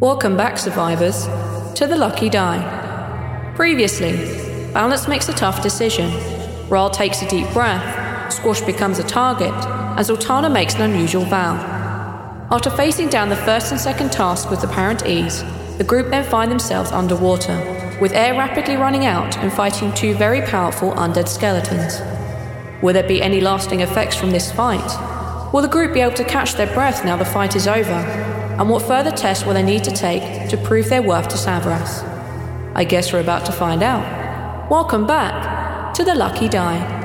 Welcome back, survivors, to the Lucky Die. Previously, Balance makes a tough decision. Rhal takes a deep breath, Squash becomes a target, and Zaltanna makes an unusual vow. After facing down the first and second task with apparent ease, the group then find themselves underwater, with air rapidly running out and fighting two very powerful undead skeletons. Will there be any lasting effects from this fight? Will the group be able to catch their breath now the fight is over? And what further tests will they need to take to prove their worth to Savras? I guess we're about to find out. Welcome back to the Lucky Die.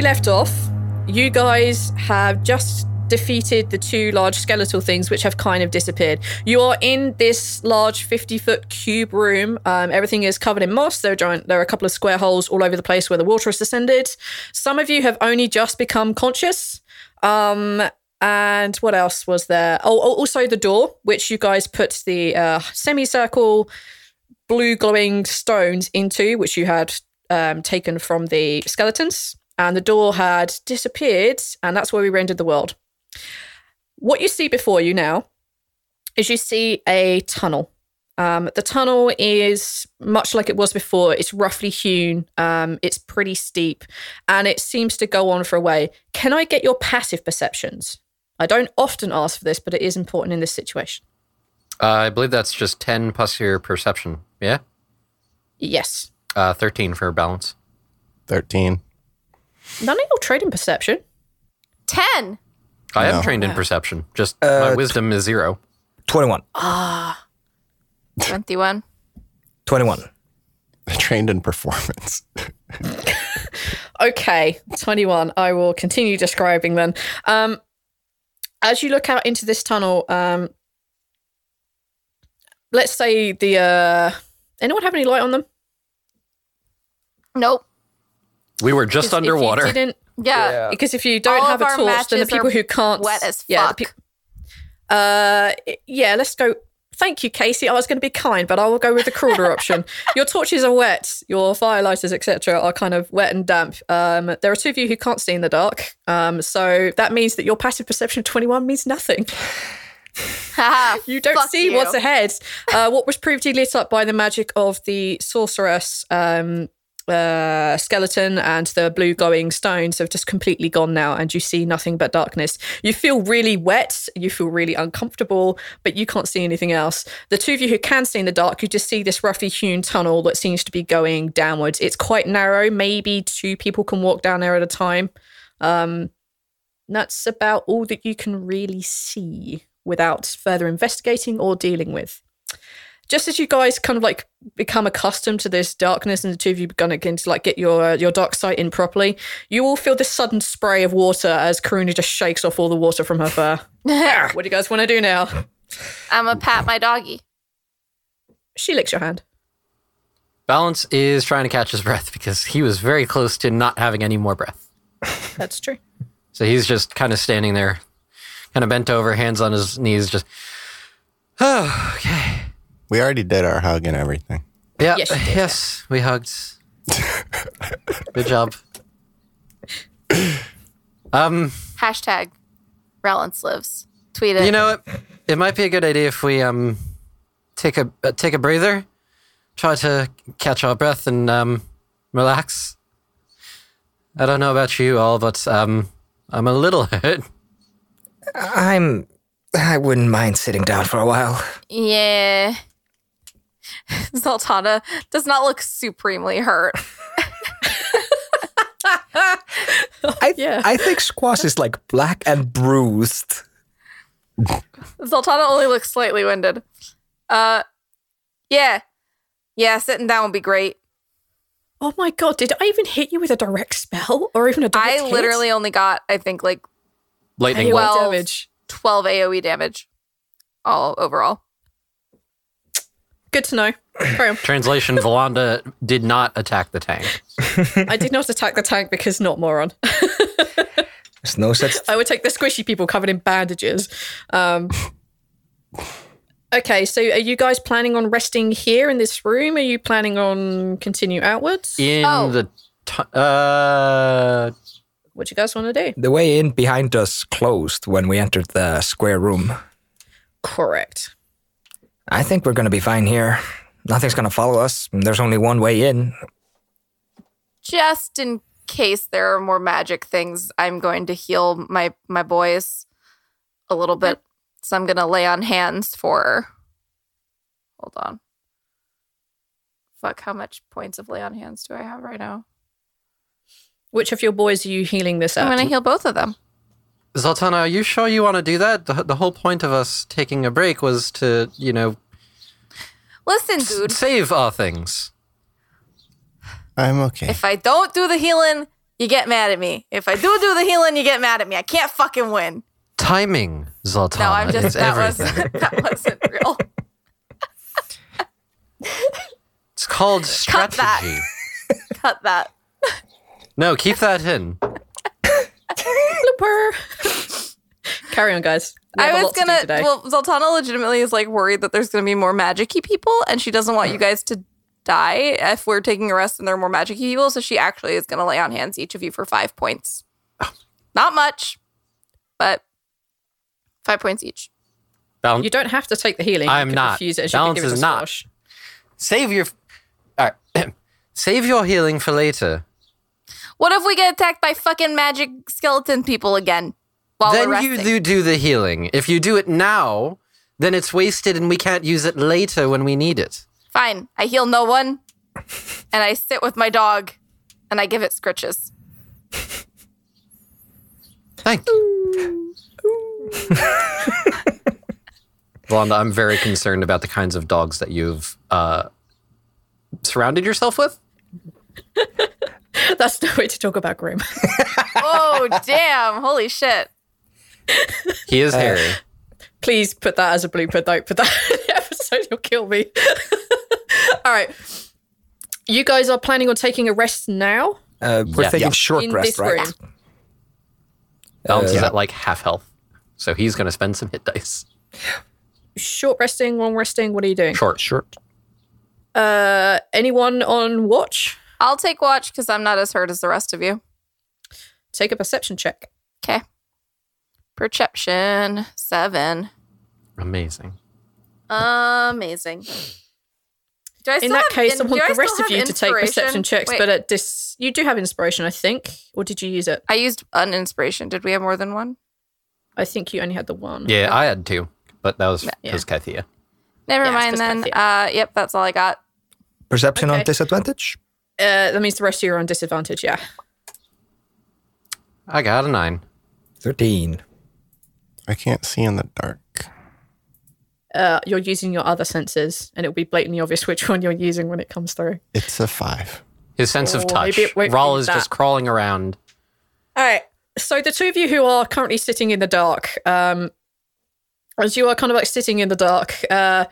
We left off, you guys have just defeated the two large skeletal things which have kind of disappeared. You are in this large 50 foot cube room. Um, everything is covered in moss. There are, giant, there are a couple of square holes all over the place where the water has descended. Some of you have only just become conscious. Um, and what else was there? Oh, also the door, which you guys put the uh, semicircle blue glowing stones into, which you had um, taken from the skeletons, and the door had disappeared, and that's where we rendered the world. What you see before you now is you see a tunnel. Um, the tunnel is much like it was before. It's roughly hewn. Um, it's pretty steep, and it seems to go on for a way. Can I get your passive perceptions? I don't often ask for this, but it is important in this situation. Uh, I believe that's just 10 plus your perception. Yeah? Yes. Uh, 13 for balance. 13. None of your in perception. 10. I am No. trained in perception. Just Uh, my wisdom is zero. 21. Ah. 21. 21. Trained in performance. Okay, 21. I will continue describing then. Um, as you look out into this tunnel, um, let's say the. Uh, anyone have any light on them? Nope. We were just 'Cause if you underwater. didn't- Yeah. because if you don't All have of a our torch, then the matches people are who can't. wet as Yeah, the fuck. peop- uh, yeah, let's go. Thank you, Casey. I was going to be kind, but I will go with the crawler option. Your torches are wet. Your firelighters, etc., are kind of wet and damp. Um, there are two of you who can't see in the dark. Um, so that means that your passive perception of twenty-one means nothing. Haha, You don't fuck see you. what's ahead. Uh, what was previously lit up by the magic of the sorceress um, uh, skeleton and the blue glowing stones have just completely gone now, and you see nothing but darkness. You feel really wet, you feel really uncomfortable, but you can't see anything else. The two of you who can see in the dark, you just see this roughly hewn tunnel that seems to be going downwards. It's quite narrow, maybe two people can walk down there at a time. Um, that's about all that you can really see without further investigating or dealing with. Just as you guys kind of like become accustomed to this darkness, and the two of you begin again to like get your uh, your dark sight in properly, you all feel this sudden spray of water as Karuna just shakes off all the water from her fur. what do you guys want to do now? I'm gonna pat my doggy. She licks your hand. Balance is trying to catch his breath because he was very close to not having any more breath. That's true. So he's just kind of standing there, kind of bent over, hands on his knees, just. Oh, okay. We already did our hug and everything. Yeah. Yes, did, yes, we hugged. Good job. Um, Hashtag Rellance lives. Tweet it. you know what? It might be a good idea if we um take a uh, take a breather, try to catch our breath and um relax. I don't know about you all, but um I'm a little hurt. I'm. I wouldn't mind sitting down for a while. Yeah. Zaltanna does not look supremely hurt. I, Yeah. I think Squash is like black and bruised. Zaltanna only looks slightly winded. Uh, yeah. Yeah, sitting down would be great. Oh my god! Did I even hit you with a direct spell or even a direct I hit? literally only got, I think, like Lightning AOE bolt. Well- damage. 12 AoE damage all overall. Good to know. Translation: Volonda did not attack the tank. I did not attack the tank because not moron. There's no such. I would take the squishy people covered in bandages. Um, okay, so are you guys planning on resting here in this room? Are you planning on continue outwards? In Oh. the t- uh, What you guys want to do? The way in behind us closed when we entered the square room. Correct. I think we're gonna be fine here. Nothing's gonna follow us. There's only one way in. Just in case there are more magic things, I'm going to heal my my boys a little bit. So I'm gonna lay on hands for. Hold on. Fuck, how much points of lay on hands do I have right now? Which of your boys are you healing this up? I'm at? gonna heal both of them. Zaltanna, are you sure you want to do that? The, the whole point of us taking a break was to, you know, Listen, s- dude. save our things. I'm okay. If I don't do the healing, you get mad at me. If I do do the healing, you get mad at me. I can't fucking win. Timing, Zaltanna, No, I'm just is that everything. wasn't that wasn't real. It's called Cut that. strategy. Cut that. No, keep that in. Blooper. Carry on, guys. We have was lot to gonna. today. Well, Zaltanna legitimately is like worried that there's gonna be more magicy people, and she doesn't want you mm. guys to die if we're taking a rest and there are more magicy people. So she actually is gonna lay on hands each of you for five points. Oh. Not much, but five points each. Balance. you don't have to take the healing. I'm can not. Refuse it as you Balance can give it is to not. Squash. Save your. All right. Save your healing for later. What if we get attacked by fucking magic skeleton people again while then you do do the healing. If you do it now, then it's wasted and we can't use it later when we need it. Fine. I heal no one, and I sit with my dog, and I give it scritches. Thank you. Wanda, I'm very concerned about the kinds of dogs that you've uh, surrounded yourself with. That's no way to talk about Grim. Oh damn! Holy shit! He is hairy. Please put that as a blooper. Don't put that in the episode. You'll kill me. All right. You guys are planning on taking a rest now Uh, we're Yeah. taking Yeah. short in rest, this right? room. Balance is yeah. at like half health. So he's going to spend some hit dice. Short resting, long resting. What are you doing? Short. Short. Uh, anyone on watch? I'll take watch because I'm not as hurt as the rest of you. Take a perception check. Okay. Perception seven. Amazing. Amazing. Do I still In that have- case, I and do want the still rest of have you to take perception checks, Wait, but at this, you do have inspiration, I think. Or did you use it? I used an inspiration. Did we have more than one? I think you only had the one. Yeah, I had two, but that was Yeah. because Kythia. Never Yeah, it's mind then. Uh, yep, that's all I got. Perception on Okay. disadvantage? Uh, that means the rest of you are on disadvantage, yeah. I got a nine. 13. I can't see in the dark. Uh, you're using your other senses, and it'll be blatantly obvious which one you're using when it comes through. It's a five. His sense of Oh, touch. maybe it won't Rhal be is that. just crawling around. All right. So the two of you who are currently sitting in the dark, um, as you are kind of like sitting in the dark, uh,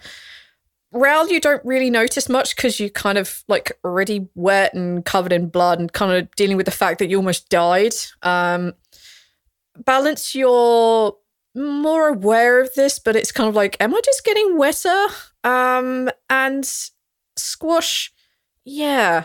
Rhal, you don't really notice much because you kind of like already wet and covered in blood and kind of dealing with the fact that you almost died. Um, Balance, you're more aware of this, but it's kind of like, am I just getting wetter? Um, and Squash, yeah.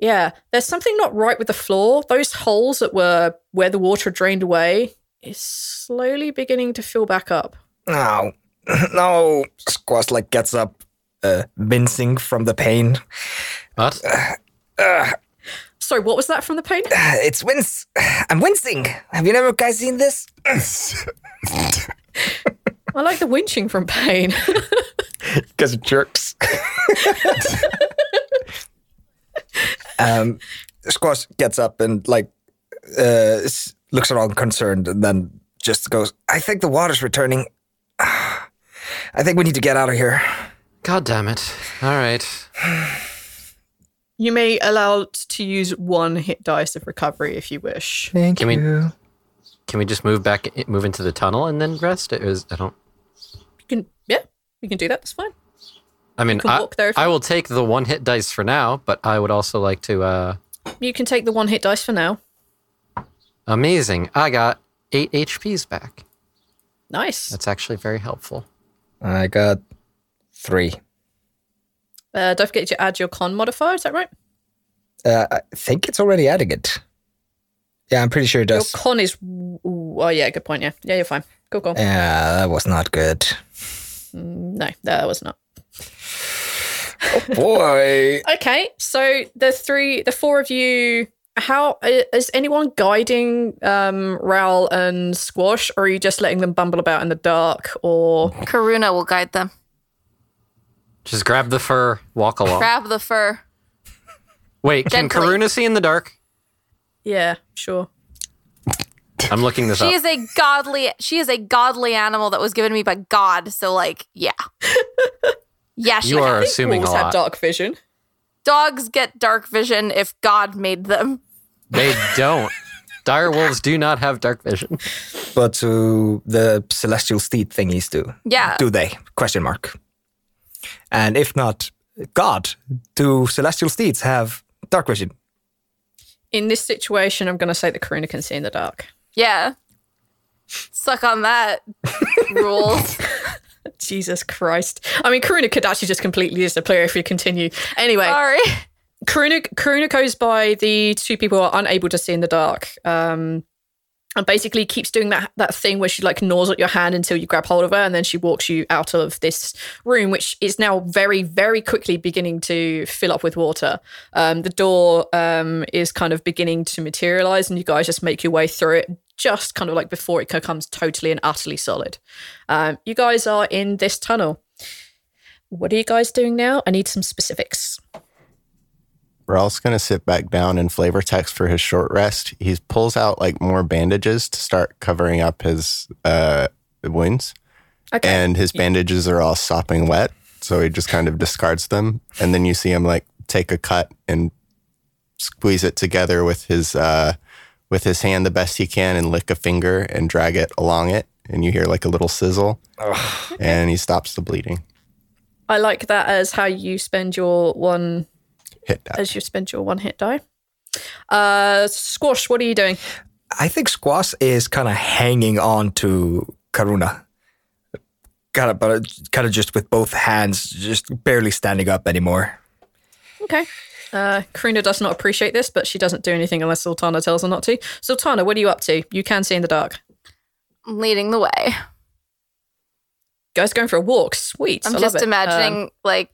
Yeah, there's something not right with the floor. Those holes that were where the water drained away is slowly beginning to fill back up. No. no. Squash like gets up, uh, wincing from the pain. What? uh Sorry, what was that from the pain? Uh, it's wince. I'm wincing. Have you never guys seen this? I like the winching from pain. Because it jerks. um, Squash gets up and like uh, looks around concerned, and then just goes, "I think the water's returning. I think we need to get out of here." God damn it. All right. you may allow to use one hit dice of recovery if you wish. Thank Can we- you. Can we just move back, move into the tunnel and then rest? It was, I don't. You can, yeah, you can do that. That's fine. I mean, I, there I will take the one hit dice for now, but I would also like to. uh You can take the one hit dice for now. Amazing. I got eight HPs back. Nice. That's actually very helpful. I got three. Uh, don't forget to add your con modifier. Is that right? Uh, I think it's already adding it. Yeah, I'm pretty sure it does. Your con is. ooh, oh yeah, good point. Yeah, yeah, you're fine. Cool, cool. Yeah, that was not good. No, that was not. Oh boy. Okay, so the three, the four of you, How is anyone guiding um Rhal and Squash, or are you just letting them bumble about in the dark? Or Karuna will guide them. Just grab the fur, walk along. Grab the fur. Wait, can Gently. Karuna see in the dark? yeah, sure. I'm looking this up. She up. is a godly. She is a godly animal that was given to me by God. So, like, yeah, yeah. She You are assuming a Wolves have lot. dark vision. Dogs get dark vision if God made them. They don't. Dire wolves do not have dark vision. But to the celestial steed thingies do. Yeah. Do they? Question mark. And if not, God, do celestial steeds have dark vision? In this situation, I'm going to say the Karuna can see in the dark. Yeah. Suck on that. Rules. Jesus Christ! I mean, Karuna could actually just completely disappear if we continue. Anyway, Sorry. Karuna, Karuna goes by the two people who are unable to see in the dark. Um, and basically keeps doing that that thing where she like gnaws at your hand until you grab hold of her, and then she walks you out of this room, which is now very, very quickly beginning to fill up with water. Um, the door um, is kind of beginning to materialize, and you guys just make your way through it, just kind of like before it becomes totally and utterly solid. Um, you guys are in this tunnel. What are you guys doing now? I need some specifics. Rhal's gonna sit back down and flavor text for his short rest. He pulls out like more bandages to start covering up his uh, wounds, Okay. and his bandages are all sopping wet. So he just kind of discards them, and then you see him like take a cut and squeeze it together with his uh, with his hand the best he can, and lick a finger and drag it along it, and you hear like a little sizzle, and he stops the bleeding. I like that as how you spend your one Hit that. as you spend your one hit die. Uh, Squash, what are you doing? I think Squash is kind of hanging on to Karuna. Kind of, but kind of just with both hands, just barely standing up anymore. Okay. Uh, Karuna does not appreciate this, but she doesn't do anything unless Zaltanna tells her not to. Zaltanna, what are you up to? You can see in the dark. leading the way. guys going for a walk. Sweet. I'm I love just it. imagining Um, like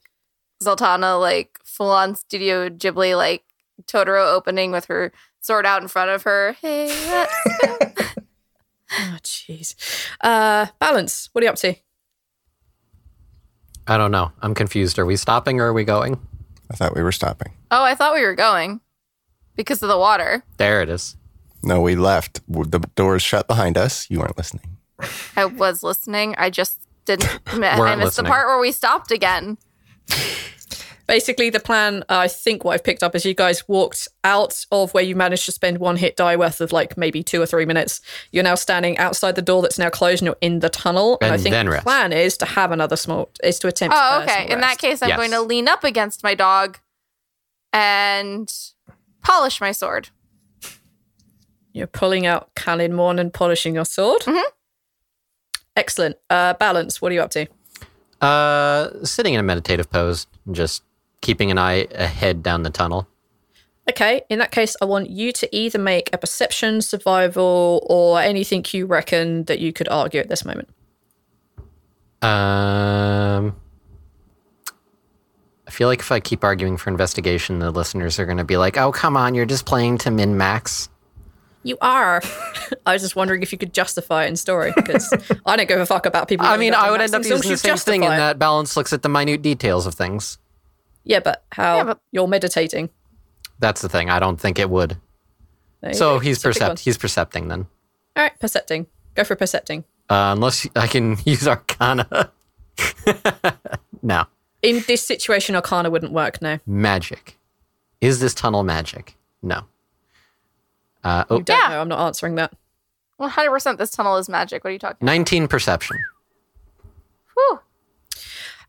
Zaltanna, like full on Studio Ghibli, like Totoro opening with her sword out in front of her. Hey, oh, jeez. Uh, balance. What are you up to? I don't know. I'm confused. Are we stopping or are we going? I thought we were stopping. oh, I thought we were going because of the water. There it is. No, we left. The doors shut behind us. You weren't listening. I was listening. I just didn't. I Weren't missed listening. the part where we stopped again. Basically, the plan, I think what I've picked up is you guys walked out of where you managed to spend one hit die worth of like maybe two or three minutes. You're now standing outside the door that's now closed and you're in the tunnel. And, I think then the rest. plan is to have another small, is to attempt Oh, a okay. small In that case, I'm Yes. going to lean up against my dog and polish my sword. You're pulling out Kalinmorn and polishing your sword. Mhm. Excellent. Uh, balance, what are you up to? Uh, sitting in a meditative pose, just keeping an eye ahead down the tunnel. Okay, in that case, I want you to either make a perception, survival, or anything you reckon that you could argue at this moment. Um, I feel like if I keep arguing for investigation, the listeners are going to be like, "Oh, come on, you're just playing to min max." You are. I was just wondering if you could justify it in story because I don't give a fuck about people. I mean, I would end up maxing, using the same thing in it. that balance looks at the minute details of things. Yeah, but how Yeah, but- you're meditating. That's the thing. I don't think it would. So go. he's It's a big one. percept. He's percepting then. All right, percepting. Go for percepting. Uh, unless I can use Arcana. no, In this situation, Arcana wouldn't work. No, magic. Is this tunnel magic? No. Uh, oh, you don't Yeah. know. I'm not answering that. 100% this tunnel is magic. What are you talking 19 perception. Whew.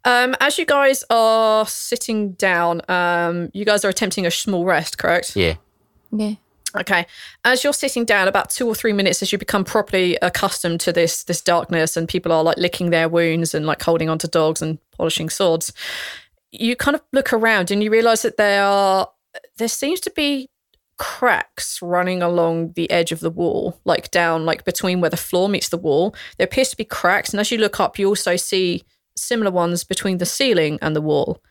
Um, as you guys are sitting down, um, you guys are attempting a small rest, correct? Yeah. Yeah. Okay. As you're sitting down, about two or three minutes as you become properly accustomed to this this darkness, and people are like licking their wounds and like holding onto dogs and polishing swords, you kind of look around and you realize that there are there seems to be cracks running along the edge of the wall, like down like between where the floor meets the wall. There appears to be cracks, and as you look up, you also see similar ones between the ceiling and the wall.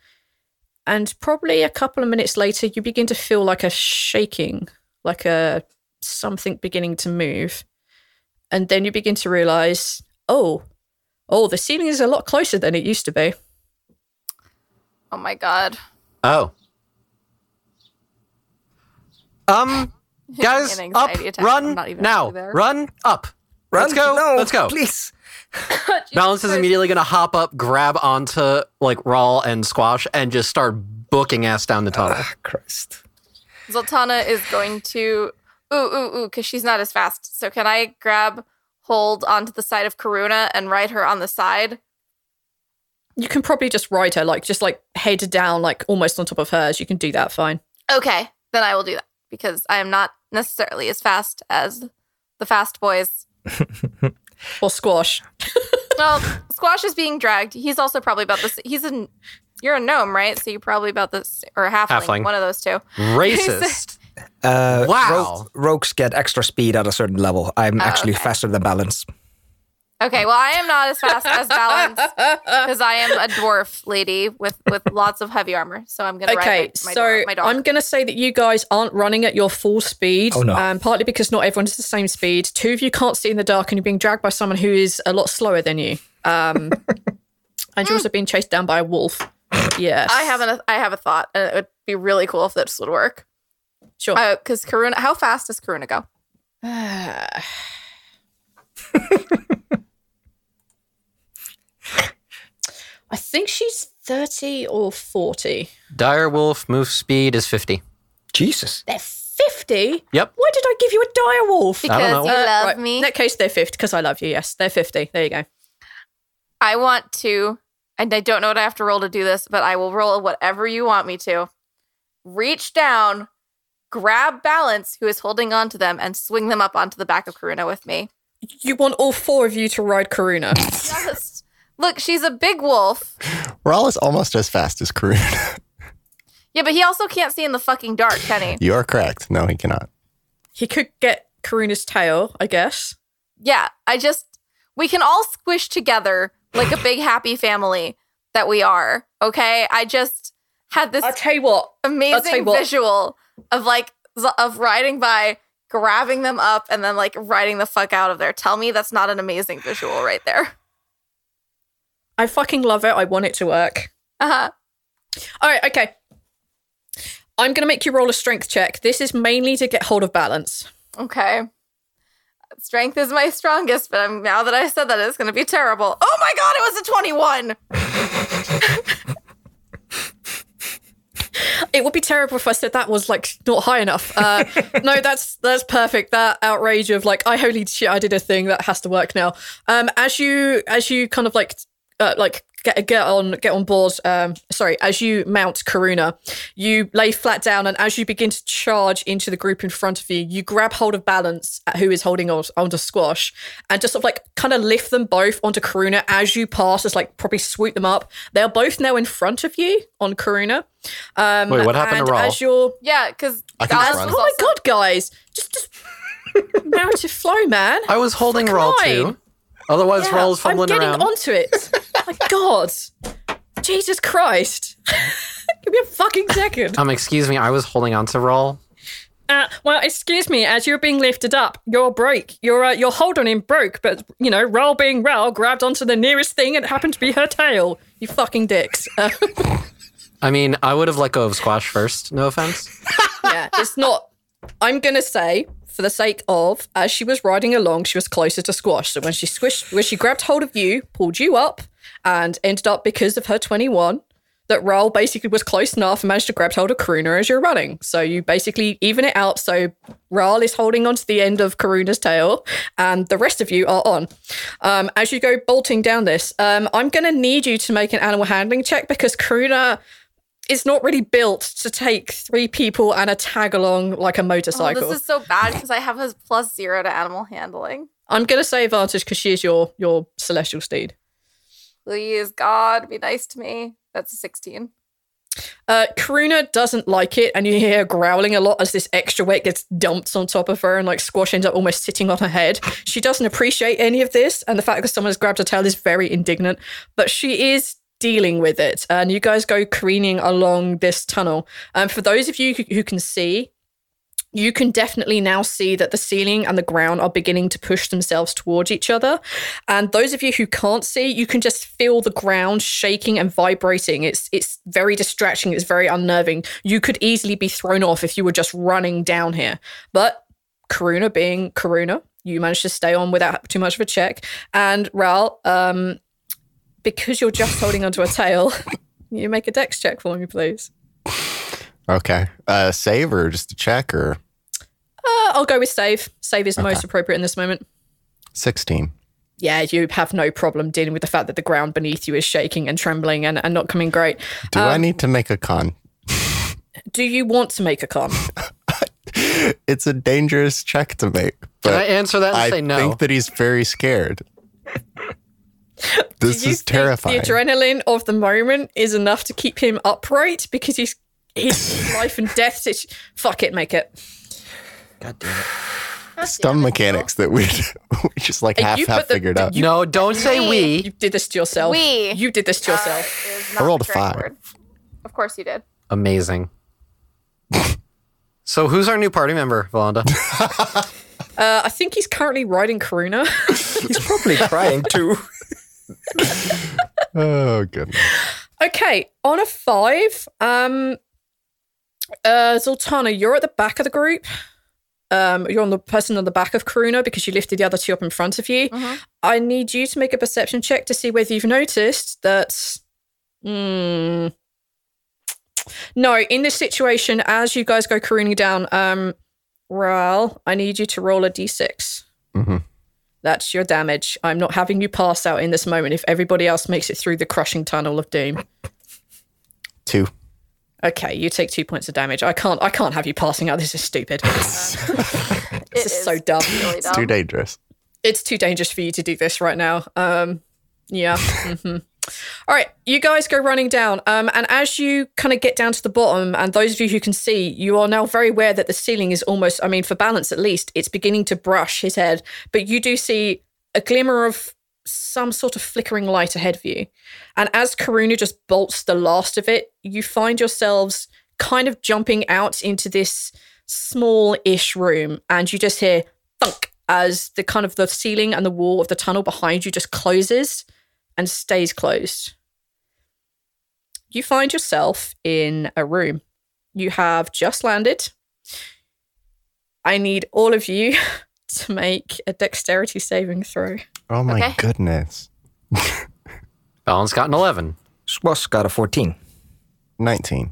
And probably a couple of minutes later, you begin to feel like a shaking, like a something beginning to move. And then you begin to realize, oh, oh, the ceiling is a lot closer than it used to be. Oh my god. Oh. Um, guys, An up, anxiety attack. Run not even now, there. run up. Run, Let's go. No, Let's go. Please. Balance is immediately going to hop up, grab onto like Rhal and Squash, and just start booking ass down the tunnel. Ah, Christ. Zaltanna is going to ooh ooh ooh because she's not as fast. So can I grab hold onto the side of Karuna and ride her on the side? You can probably just ride her, like just like head down, like almost on top of hers. You can do that fine. Okay, then I will do that because I am not necessarily as fast as the fast boys. Or squash. Well, Squash is being dragged. He's also probably about this. He's a you're a gnome, right? So you're probably about this or a halfling, Halfling. one of those two. Racist. Uh, Wow. ro- rogues get extra speed at a certain level. I'm Oh, actually okay. faster than balance. Okay, well I am not as fast as Balance because I am a dwarf lady with with lots of heavy armor. So I'm gonna Okay, ride my, my, so dog, my dog. I'm going to say that you guys aren't running at your full speed. Oh, no. Um, partly because not everyone's the same speed. Two of you can't see in the dark, and you're being dragged by someone who is a lot slower than you. Um, and you're also being chased down by a wolf. Yes, I have an I have a thought, and it would be really cool if this would work. Sure. Because Karuna, how fast does Karuna go? I think she's thirty or forty. Dire Wolf move speed is 50. Jesus. They're fifty. Yep. Why did I give you a dire wolf? Because know. you Uh, love right, me. In that case, they're fifty because I love you. Yes, they're fifty. There you go. I want to, and I don't know what I have to roll to do this, but I will roll whatever you want me to. Reach down, grab Balance, who is holding on to them, and swing them up onto the back of Karuna with me. You want all four of you to ride Karuna. Just look, she's a big wolf. Rhal is almost as fast as Karuna. Yeah, but he also can't see in the fucking dark, can he? you are correct. No, he cannot. he could get Karuna's tail, I guess. Yeah, I just we can all squish together like a big happy family that we are. Okay, I just had this I'll tell you what. tell you amazing what. visual of like of riding by, grabbing them up, and then like riding the fuck out of there. Tell me that's not an amazing visual right there. I fucking love it. I want it to work. Uh huh. All right, okay. I'm going to make you roll a strength check. This is mainly to get hold of balance. Okay. Strength is my strongest, but I'm, now that I said that, it's going to be terrible. Oh my god, it was a 21. It would be terrible if I said that was like not high enough. Uh, no, that's that's perfect. That outrage of like, I holy shit, I did a thing that has to work now. Um, as you as you kind of like uh, like get get on get on board. Um, sorry, as you mount Karuna, you lay flat down, and as you begin to charge into the group in front of you, you grab hold of balance, uh, who is holding on onto Squash, and just sort of like kind of lift them both onto Karuna as you pass. Just like probably swoop them up. They are both now in front of you on Karuna. Um, Wait, what happened to and Rhal? As you're yeah, because I can oh my god, guys, just just narrative flow, man. I was holding Fucking roll line. too. Otherwise, Yeah, roll's fumbling I'm getting around. onto it. my god, Jesus Christ! Give me a fucking second. Um, excuse me, I was holding on to roll. Uh, well, excuse me. As you're being lifted up, your break, your uh, your hold on him broke, but you know, Roll being Roll grabbed onto the nearest thing, and it happened to be her tail. You fucking dicks. Uh, I mean, I would have let go of Squash first. No offense. yeah, it's not. I'm gonna say, for the sake of, as she was riding along, she was closer to Squash. So when she squished, when she grabbed hold of you, pulled you up, and ended up because of her 21, that Rhal basically was close enough and managed to grab hold of Karuna as you're running. So you basically even it out. So Rhal is holding onto the end of Karuna's tail, and the rest of you are on. Um, as you go bolting down this, um, I'm going to need you to make an animal handling check because Karuna is not really built to take three people and a tag along like a oh, motorcycle. this is so bad because I have a plus zero to animal handling. I'm going to say advantage because she is your your celestial steed. Please, God, be nice to me. That's a 16. Uh, Karuna doesn't like it, and you hear her growling a lot as this extra weight gets dumped on top of her, and like Squash ends up almost sitting on her head. She doesn't appreciate any of this, and the fact that someone has grabbed her tail is very indignant, but she is dealing with it. And you guys go careening along this tunnel. Um, for those of you who, who can see, you can definitely now see that the ceiling and the ground are beginning to push themselves towards each other. And those of you who can't see, you can just feel the ground shaking and vibrating. It's it's very distracting, it's very unnerving. You could easily be thrown off if you were just running down here. But Karuna being Karuna, you managed to stay on without too much of a check. And Rhal, um, because you're just holding onto a tail, you make a dex check for me, please. Okay. Uh, save or just a check or Uh, I'll go with save. Save is the most appropriate in this moment. 16. yeah, you have no problem dealing with the fact that the ground beneath you is shaking and trembling and, and not coming great. Do I need to make a con? Do you want to make a con? It's a dangerous check to make. But Can I answer that and I say no? I think that he's very scared. This is terrifying. The adrenaline of the moment is enough to keep him upright because he's his life and death. situ- Fuck it, make it. God damn it. That's Dumb mechanics that we we just like half you half put the- figured out. no, don't say We- we. You did this to yourself. We. You did this to yourself. is I rolled a five. word. Of course you did. Amazing. so, who's our new party member, Valanda? Uh, I think he's currently riding Karuna. He's probably crying too. oh goodness. okay, on a five, um, uh, Zaltanna, you're at the back of the group. Um, you're on the person on the back of Karuna because you lifted the other two up in front of you. I need you to make a perception check to see whether you've noticed that. Hmm. no, in this situation, as you guys go careening down, um, Rhal, I need you to roll a d6. Mhm. That's your damage. I'm not having you pass out in this moment if everybody else makes it through the crushing tunnel of doom. Two. Okay, you take two points of damage. I can't. I can't have you passing out. This is stupid. It this is, so dumb. Really It's too dangerous. It's too dangerous for you to do this right now. Um, yeah. hmm All right, you guys go running down. Um, and as you kind of get down to the bottom, and those of you who can see, you are now very aware that the ceiling is almost. I mean, for balance at least, it's beginning to brush his head. But you do see a glimmer of some sort of flickering light ahead of you. And as Karuna just bolts the last of it, you find yourselves kind of jumping out into this small ish room, and you just hear thunk as the kind of the ceiling and the wall of the tunnel behind you just closes and stays closed. You find yourself in a room. You have just landed. I need all of you to make a dexterity saving throw. Oh my Okay. goodness. Balance got an 11. Squash got a 14. 19.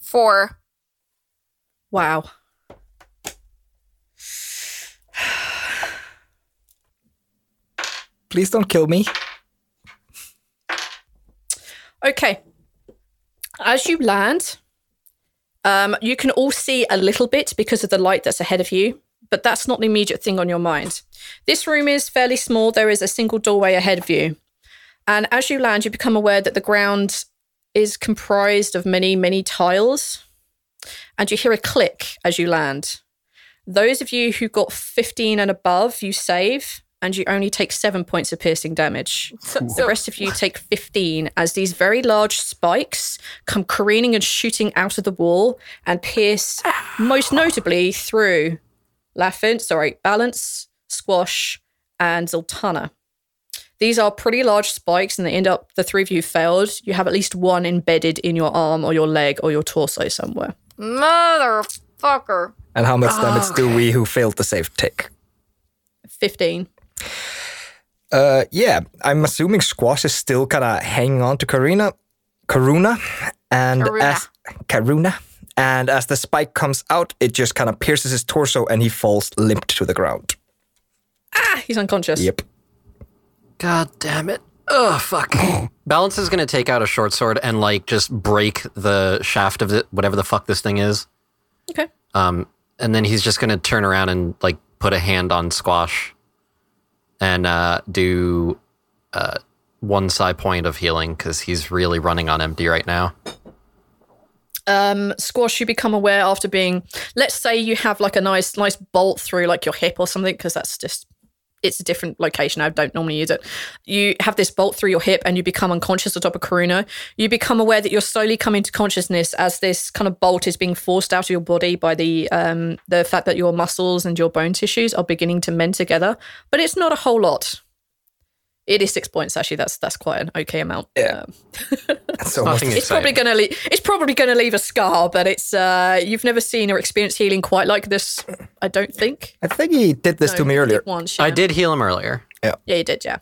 Four. Wow. Please don't kill me. Okay. As you land, um, you can all see a little bit because of the light that's ahead of you, but that's not the immediate thing on your mind. This room is fairly small. There is a single doorway ahead of you. And as you land, you become aware that the ground is comprised of many, many tiles. And you hear a click as you land. Those of you who got 15 and above, you save, and you only take seven points of piercing damage. the rest of you take 15 as these very large spikes come careening and shooting out of the wall and pierce, most notably, through Laffin, sorry, Balance, Squash, and Zaltanna. These are pretty large spikes, and they end up, the three of you failed. You have at least one embedded in your arm or your leg or your torso somewhere. Motherfucker. And how much damage do we who failed the save take? 15. Uh, yeah, I'm assuming Squash is still kind of hanging on to Karina, Karuna, and Karuna. as Karuna, and as the spike comes out, it just kind of pierces his torso and he falls limp to the ground. Ah, he's unconscious. Yep. God damn it. Ugh, fuck. Balance is going to take out a short sword and, like, just break the shaft of it, whatever the fuck this thing is. Okay. Um, and then he's just going to turn around and, like, put a hand on Squash and uh, do uh, one side point of healing because he's really running on empty right now. um, squash you become aware after being let's say you have like a nice nice bolt through like your hip or something because that's just it's a different location. I don't normally use it. You have this bolt through your hip and you become unconscious on top of karuna. You become aware that you're slowly coming to consciousness as this kind of bolt is being forced out of your body by the um the fact that your muscles and your bone tissues are beginning to mend together. But it's not a whole lot it is six points actually that's that's quite an okay amount Yeah. Um, So Nothing it's probably gonna leave. It's probably gonna leave a scar, but it's uh, you've never seen or experienced healing quite like this. I don't think. I think he did this No, to me you did earlier. Once, I did heal him earlier. Yeah, yeah, you did. Yeah.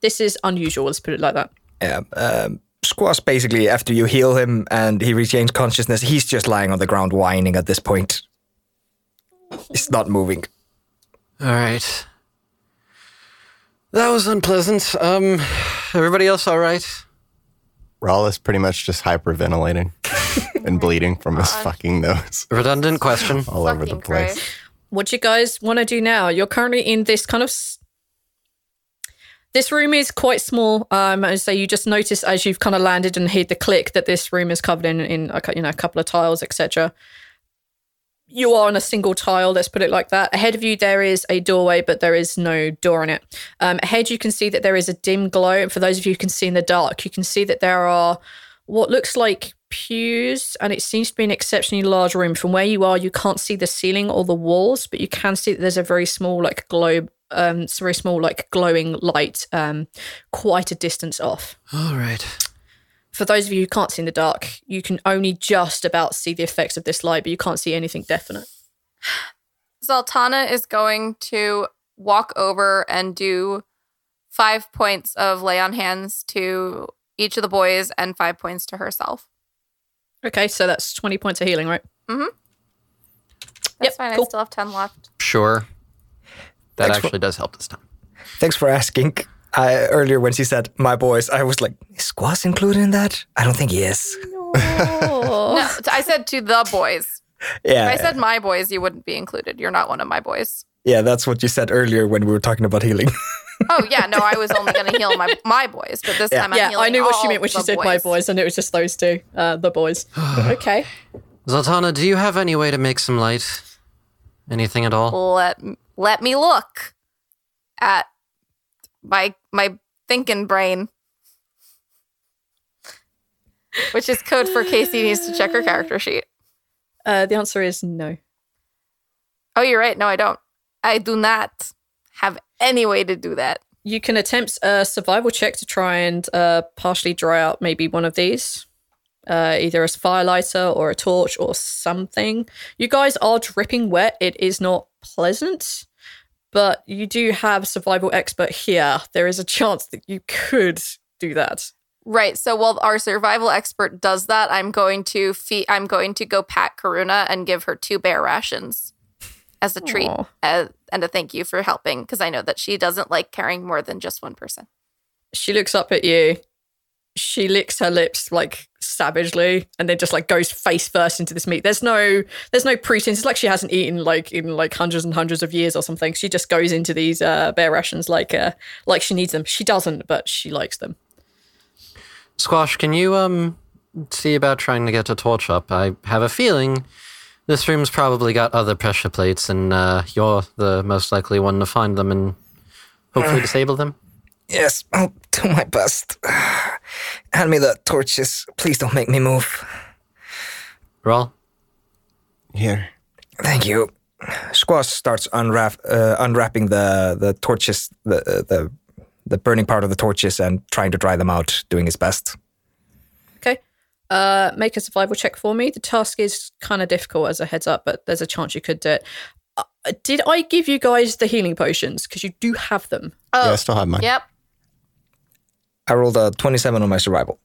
This is unusual. Let's put it like that. Yeah. Um, Squash basically, after you heal him and he regains consciousness, he's just lying on the ground whining at this point. He's not moving. All right. That was unpleasant. Um, everybody else all right? Rhal is pretty much just hyperventilating and bleeding from his fucking nose Redundant question. all over the Fucking place. Christ. What do you guys want to do now? You're currently in this kind of. s- This room is quite small. Um, and so you just notice as you've kind of landed and heard the click that this room is covered in in a, cou- you know a couple of tiles, etc. You are on a single tile. Let's put it like that. Ahead of you there is a doorway, but there is no door in it. Um, ahead you can see that there is a dim glow, and for those of you who can see in the dark, you can see that there are what looks like pews, and it seems to be an exceptionally large room. From where you are, you can't see the ceiling or the walls, but you can see that there's a very small, like globe, um, it's a very small, like glowing light, um, quite a distance off. All right. For those of you who can't see in the dark, you can only just about see the effects of this light, but you can't see anything definite. Zaltanna is going to walk over and do five points of lay on hands to each of the boys and five points to herself. Okay, so that's twenty points of healing, right? Mm hmm. That's Yep, fine. cool. I still have 10 left. Sure. That Thanks for- actually does help this time. Thanks for asking. I, earlier, when she said my boys, I was like, is Squash included in that? I don't think he is. No, t- I said to the boys. Yeah. If I said my boys, you wouldn't be included. You're not one of my boys. yeah, that's what you said earlier when we were talking about healing. Oh yeah, no, I was only going to heal my my boys, but this Yeah. time I'm yeah, healing I knew what she meant when she the said my boys, and it was just those two, uh, the boys. okay. Zaltanna, do you have any way to make some light? Anything at all? Let let me look at my my thinking brain. Which is code for Casey needs to check her character sheet. Uh, the answer is no. Oh, you're right. No, I don't. I do not have any way to do that. You can attempt a survival check to try and uh, partially dry out maybe one of these. Uh, either a firelighter or a torch or something. You guys are dripping wet. It is not pleasant, but you do have survival expert here. There is a chance that you could do that. Right. So while our survival expert does that, I'm going to. I'm going to go pat Karuna and give her two bear rations as a treat uh, and a thank you for helping because I know that she doesn't like carrying more than just one person. She looks up at you. She licks her lips like savagely, and then just like goes face first into this meat. There's no, there's no pretense. It's like she hasn't eaten like in like hundreds and hundreds of years or something. She just goes into these uh, bear rations like, uh, like she needs them. She doesn't, but she likes them. Squash, can you um see about trying to get a torch up? I have a feeling this room's probably got other pressure plates, and uh, you're the most likely one to find them and hopefully disable them. Yes, I'll do my best. Hand me the torches. Please don't make me move. Roll. Here. Thank you. Squash starts unwrap, uh, unwrapping the the torches, the uh, the the burning part of the torches, and trying to dry them out, doing his best. Okay. Uh, make a survival check for me. The task is kind of difficult as a heads up, but there's a chance you could do it. Uh, did I give you guys the healing potions? Because you do have them. Oh, Yeah, I still have mine. yep. I rolled a twenty-seven on my survival.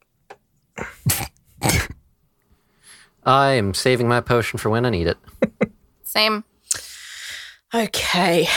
I am saving my potion for when I need it. Same. Okay.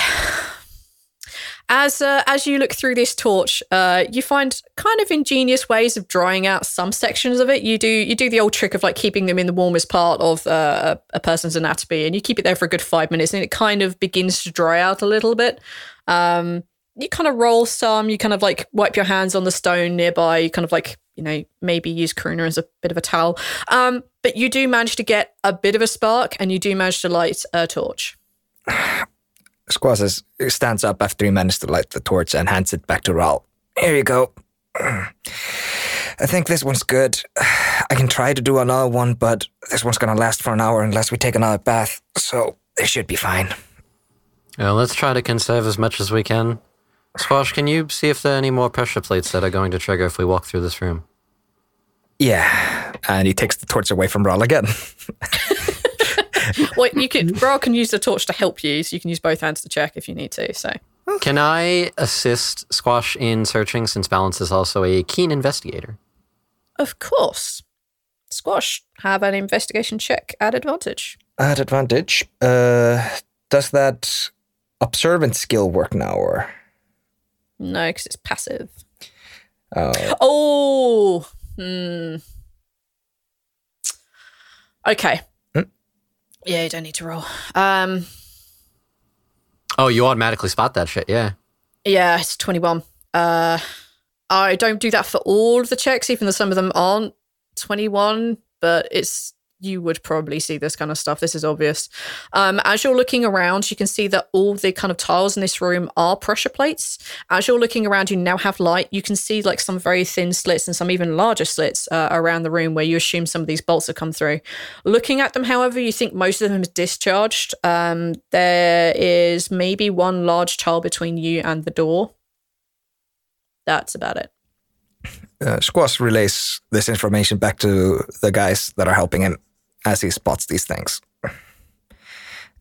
As uh, as you look through this torch, uh, you find kind of ingenious ways of drying out some sections of it. You do you do the old trick of like keeping them in the warmest part of uh, a, a person's anatomy, and you keep it there for a good five minutes, and it kind of begins to dry out a little bit. Um, you kind of roll some. You kind of like wipe your hands on the stone nearby. You kind of like you know maybe use Karuna as a bit of a towel. Um, but you do manage to get a bit of a spark, and you do manage to light a torch. Squash is- stands up after he managed to light the torch and hands it back to Rhal. Here you go. I think this one's good. I can try to do another one, but this one's gonna last for an hour unless we take another bath, so it should be fine. Uh, let's try to conserve as much as we can. Squash, can you see if there are any more pressure plates that are going to trigger if we walk through this room? Yeah. And he takes the torch away from Rhal again. well, you can. Bra can use the torch to help you, so you can use both hands to check if you need to. So, Can I assist Squash in searching since Balance is also a keen investigator? of course, squash have an investigation check at advantage. At advantage. Uh, does that observant skill work now, or? No, because it's passive. Oh. Oh, hmm. Okay. Hmm? Yeah, you don't need to roll. Um, Oh, you automatically spot that shit, yeah. yeah, it's twenty-one. Uh, I don't do that for all of the checks, even though some of them aren't twenty-one. But it's you would probably see this kind of stuff. This is obvious. Um, as you're looking around, you can see that all the kind of tiles in this room are pressure plates. As you're looking around, you now have light. You can see like some very thin slits and some even larger slits uh, around the room where you assume some of these bolts have come through. Looking at them, however, you think most of them is discharged. Um, there is maybe one large tile between you and the door. That's about it. Uh, Squash relays this information back to the guys that are helping him as he spots these things.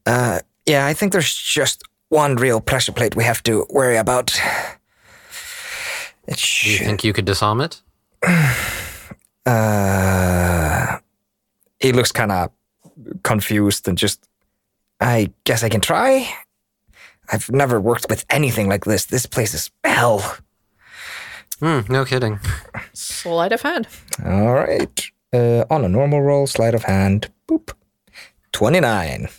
Uh, yeah, I think there's just one real pressure plate we have to worry about. It Do you think you could disarm it? uh, he looks kind of confused and just. I guess I can try. I've never worked with anything like this. This place is hell. Hmm, no kidding. Sleight of hand. All right. Uh, on a normal roll, sleight of hand. Boop. 29.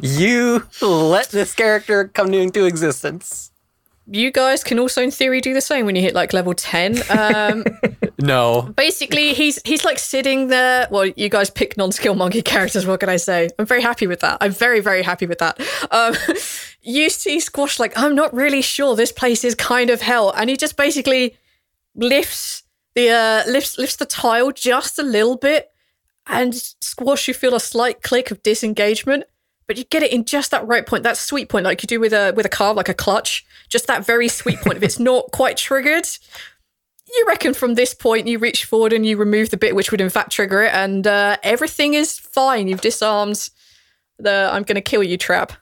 You let this character come into existence. you guys can also, in theory, do the same when you hit like level ten. Um, No. basically, he's he's like sitting there. Well, you guys pick non-skill monkey characters. What can I say? I'm very happy with that. I'm very very happy with that. Um, you see Squash like I'm not really sure. This place is kind of hell, and he just basically lifts the uh, lifts lifts the tile just a little bit, and Squash, you feel a slight click of disengagement. But you get it in just that right point, that sweet point, like you do with a with a car, like a clutch. Just that very sweet point. if it's not quite triggered, you reckon from this point you reach forward and you remove the bit which would in fact trigger it, and uh, everything is fine. You've disarmed the "I'm going to kill you" trap.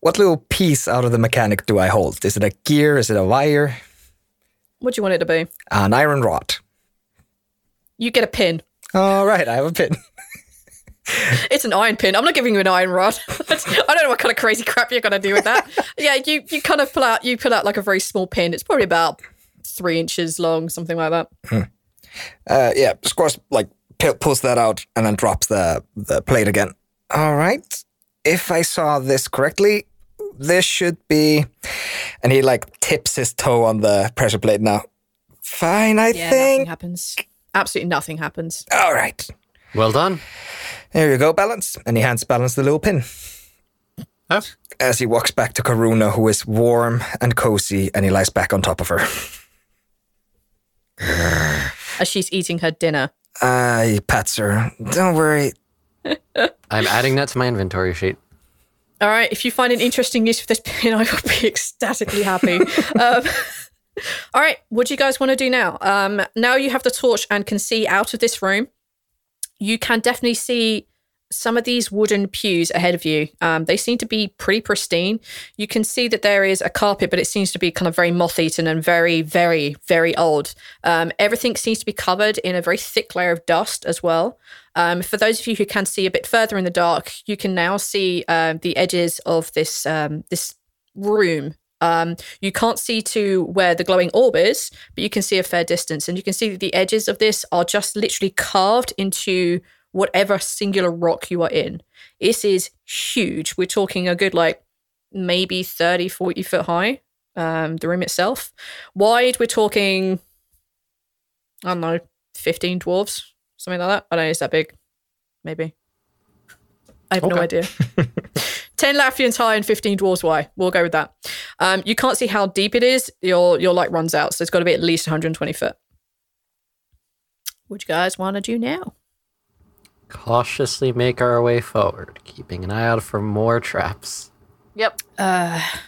What little piece out of the mechanic do I hold? Is it a gear? Is it a wire? What do you want it to be? An iron rod. You get a pin. All right, I have a pin. It's an iron pin. I'm not giving you an iron rod. I don't know what kind of crazy crap you're gonna do with that. yeah, you you kind of pull out you pull out like a very small pin. It's probably about three inches long, something like that. Uh, yeah, Squash like pu- pulls that out and then drops the the plate again. All right. If I saw this correctly, this should be. And he like tips his toe on the pressure plate now. Fine, I Yeah, nothing think. happens. Absolutely nothing happens. All right. Well done. There you go, Balance. And he hands Balance the little pin. Oh. As he walks back to Karuna, who is warm and cozy, and he lies back on top of her. As she's eating her dinner. Uh, he pats her. Don't worry. I'm adding that to my inventory sheet. All right, if you find an interesting use for this pin, I will be ecstatically happy. um, all right, what do you guys want to do now? Um, now you have the torch and can see out of this room. You can definitely see some of these wooden pews ahead of you. Um, they seem to be pretty pristine. You can see that there is a carpet, but it seems to be kind of very moth eaten and very, very, very old. Um, everything seems to be covered in a very thick layer of dust as well. Um, for those of you who can see a bit further in the dark, you can now see um, the edges of this um, this room. Um, you can't see to where the glowing orb is, but you can see a fair distance, and you can see that the edges of this are just literally carved into whatever singular rock you are in. This is huge. We're talking a good like maybe 30, 40 foot high. Um, the room itself. Wide, we're talking, I don't know, 15 dwarves, something like that. I don't know, is that big? Maybe. I have no idea. 10 Latvians high and 15 dwarves wide. We'll go with that. Um, you can't see how deep it is. Your your light runs out, so it's got to be at least 120 foot. What you guys want to do now? Cautiously make our way forward, keeping an eye out for more traps. Yep.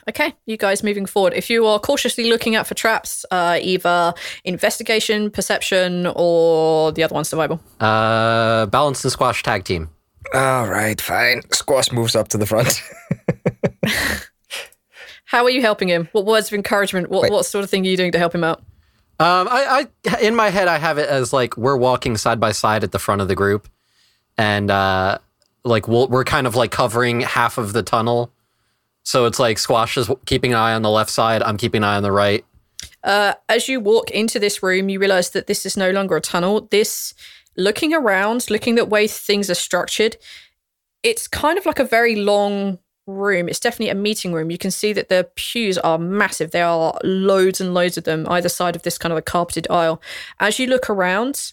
Okay, you guys moving forward. If you are cautiously looking out for traps, uh, either investigation, perception, or the other one, survival. Uh, balance and squash tag team. All right, fine. Squash moves up to the front. How are you helping him? What words of encouragement? What Wait. what sort of thing are you doing to help him out? Um, I, I, in my head, I have it as like we're walking side by side at the front of the group, and uh, like we'll, we're kind of like covering half of the tunnel. So it's like Squash is keeping an eye on the left side. I'm keeping an eye on the right. Uh, as you walk into this room, you realize that this is no longer a tunnel. This, looking around, looking at way things are structured, it's kind of like a very long room. It's definitely a meeting room. You can see that the pews are massive. There are loads and loads of them either side of this kind of a carpeted aisle. As you look around,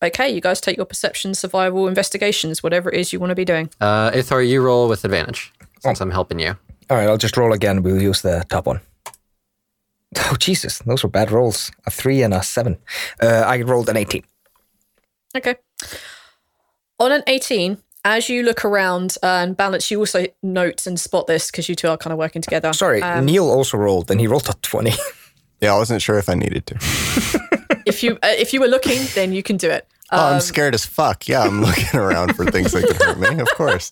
okay, you guys take your perception, survival, investigations, whatever it is you want to be doing. Uh, Eyþór, you roll with advantage since I'm helping you. All right, I'll just roll again. We'll use the top one. Oh, Jesus. Those were bad rolls. A three and a seven. Uh, I rolled an 18. Okay. On an 18, as you look around uh, and balance, you also note and spot this because you two are kind of working together. Sorry, Um, Neil also rolled, and he rolled a 20. Yeah, I wasn't sure if I needed to. if you uh, if you were looking, then you can do it. Oh, Um, I'm scared as fuck. Yeah, I'm looking around for things that could hurt me. Of course.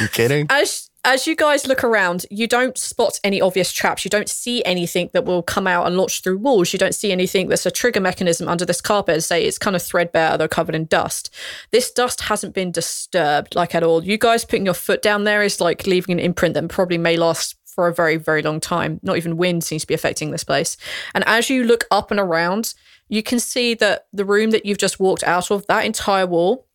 You kidding? as as you guys look around, you don't spot any obvious traps. You don't see anything that will come out and launch through walls. You don't see anything that's a trigger mechanism under this carpet. Say it's kind of threadbare, they're covered in dust. This dust hasn't been disturbed like at all. You guys putting your foot down there is like leaving an imprint that probably may last for a very very long time. Not even wind seems to be affecting this place. And as you look up and around, you can see that the room that you've just walked out of, that entire wall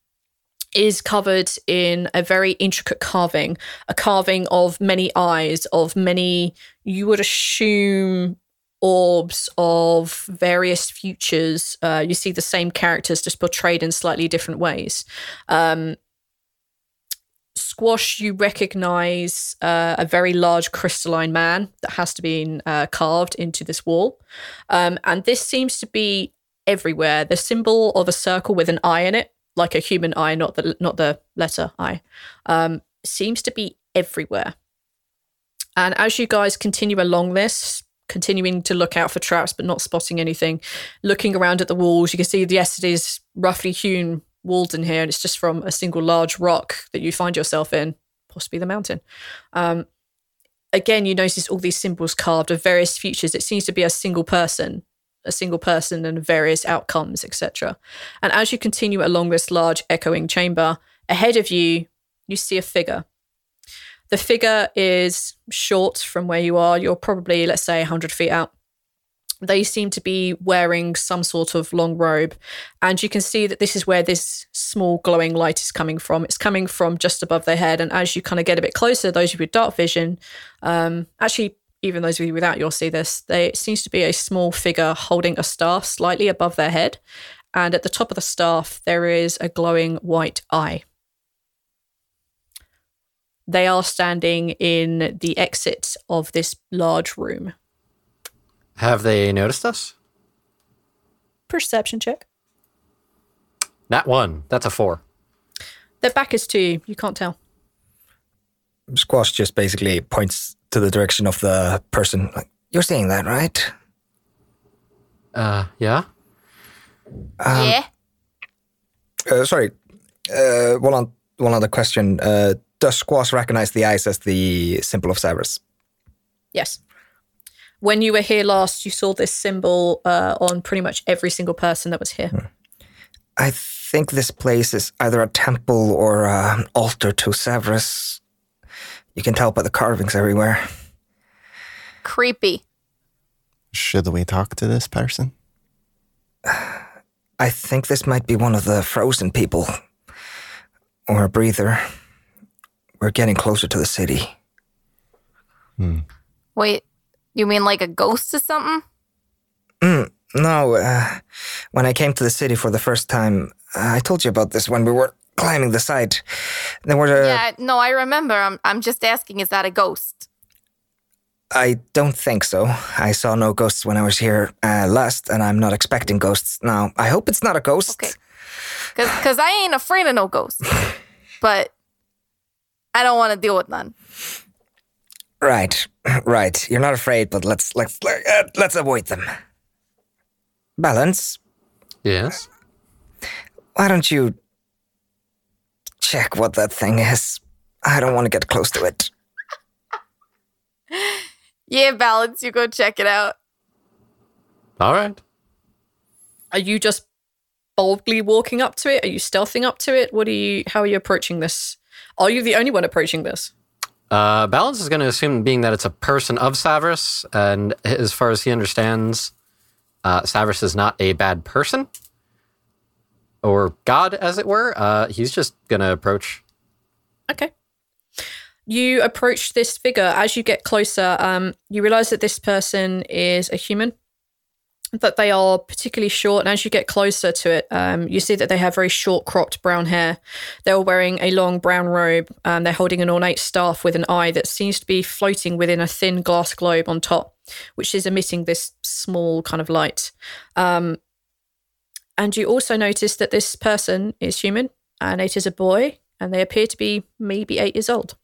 is covered in a very intricate carving, a carving of many eyes, of many, you would assume, orbs of various futures. Uh, you see the same characters just portrayed in slightly different ways. Um, Squash, you recognize uh, a very large crystalline man that has to be uh, carved into this wall. Um, and this seems to be everywhere. The symbol of a circle with an eye in it, like a human eye, not the not the letter I, um, seems to be everywhere. And as you guys continue along this, continuing to look out for traps but not spotting anything, looking around at the walls, you can see yes, it is roughly hewn walls in here, and it's just from a single large rock that you find yourself in, possibly the mountain. Um, again, you notice all these symbols carved of various futures. It seems to be a single person a single person and various outcomes, etc. And as you continue along this large echoing chamber, ahead of you, you see a figure. The figure is short from where you are. You're probably, let's say, 100 feet out. They seem to be wearing some sort of long robe. And you can see that this is where this small glowing light is coming from. It's coming from just above their head. And as you kind of get a bit closer, those of you with dark vision, um, actually, even those of you without, you'll see this. They, it seems to be a small figure holding a staff slightly above their head. And at the top of the staff, there is a glowing white eye. They are standing in the exit of this large room. Have they noticed us? Perception check. That one. That's a four. Their back is to you. You can't tell. Squash just basically points to the direction of the person. Like, You're seeing that, right? Uh, yeah. yeah. Uh, sorry. Uh, one, on, one other question. Uh, does Squash recognize the eyes as the symbol of Savras? Yes. When you were here last, you saw this symbol uh, on pretty much every single person that was here. I think this place is either a temple or uh, an altar to Savras. You can tell by the carvings everywhere. Creepy. Should we talk to this person? I think this might be one of the frozen people. Or a breather. We're getting closer to the city. Hmm. Wait, you mean like a ghost or something? No, uh, when I came to the city for the first time, I told you about this when we were climbing the side. There were. Uh, yeah, no, I remember. I'm, I'm just asking, is that a ghost? I don't think so. I saw no ghosts when I was here uh, last, and I'm not expecting ghosts now. I hope it's not a ghost. Okay. Cause, Cause I ain't afraid of no ghosts. but I don't want to deal with none. Right, right. You're not afraid, but let's let's uh, let's avoid them. Balance. Yes. Why don't you check what that thing is? I don't want to get close to it. Yeah, balance, you go check it out. All right. Are you just boldly walking up to it? Are you stealthing up to it? What are you? How are you approaching this? Are you the only one approaching this? Uh, Balance is going to assume, being that it's a person of Savras, and as far as he understands, uh, Savras is not a bad person or god, as it were. Uh, he's just going to approach. Okay. You approach this figure. As you get closer, um, you realize that this person is a human, that they are particularly short. And as you get closer to it, um, you see that they have very short, cropped brown hair. They're wearing a long brown robe. Um, they're holding an ornate staff with an eye that seems to be floating within a thin glass globe on top, which is emitting this small kind of light. Um, and you also notice that this person is human and it is a boy, and they appear to be maybe eight years old.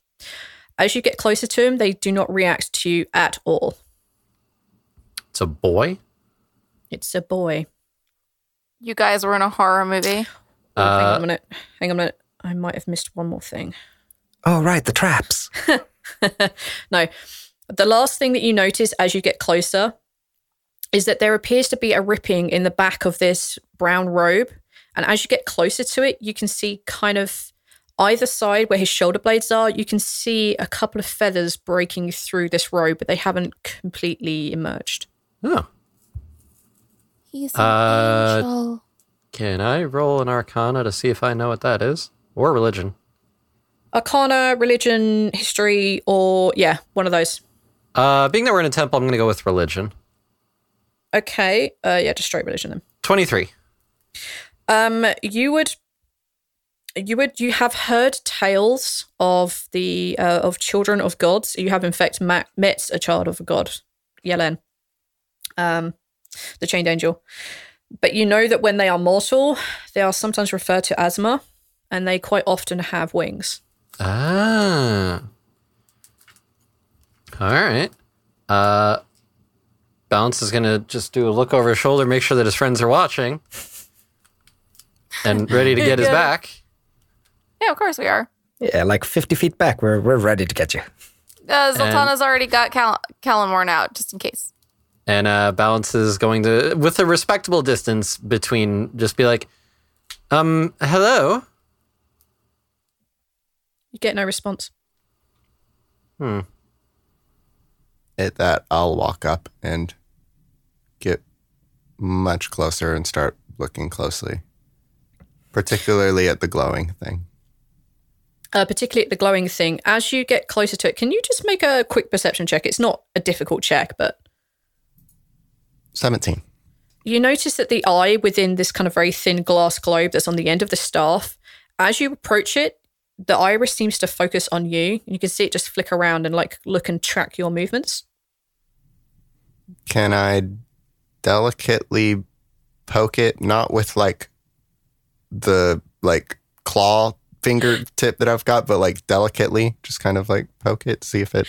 As you get closer to him, they do not react to you at all. It's a boy. It's a boy. You guys were in a horror movie. Oh, hang on Uh, a minute. Hang on a minute. I might have missed one more thing. Oh, right, the traps. no. The last thing that you notice as you get closer is that there appears to be a ripping in the back of this brown robe. And as you get closer to it, you can see kind of either side where his shoulder blades are, you can see a couple of feathers breaking through this robe, but they haven't completely emerged. Oh. He's an Uh, angel. Can I roll an arcana to see if I know what that is? or religion. Arcana, religion, history, or yeah, one of those. Uh, being that we're in a temple, I'm going to go with religion. Okay. Uh, yeah, just straight religion then. 23. Um, you would, you would, you have heard tales of the uh, of children of gods. You have in fact ma- met a child of a god, Yelen, um, the chained angel. But you know that when they are mortal, they are sometimes referred to as Ma, and they quite often have wings. Ah. All right. Uh, Bounce is going to just do a look over his shoulder, make sure that his friends are watching and ready to get his back. Yeah, of course we are. Yeah, like 50 feet back. We're, we're ready to get you. Uh, Zaltanna's already got Cal- Callan out, just in case. And uh, Balance is going to, with a respectable distance between, just be like, um, hello? You get no response. Hmm. At that, I'll walk up and get much closer and start looking closely, particularly at the glowing thing. uh, particularly at the glowing thing. As you get closer to it, can you just make a quick perception check? It's not a difficult check, but 17. you notice that the eye within this kind of very thin glass globe that's on the end of the staff, as you approach it, the iris seems to focus on you. You can see it just flick around and like look and track your movements. Can I delicately poke it, not with like the like claw fingertip that I've got, but like delicately, just kind of like poke it, see if it.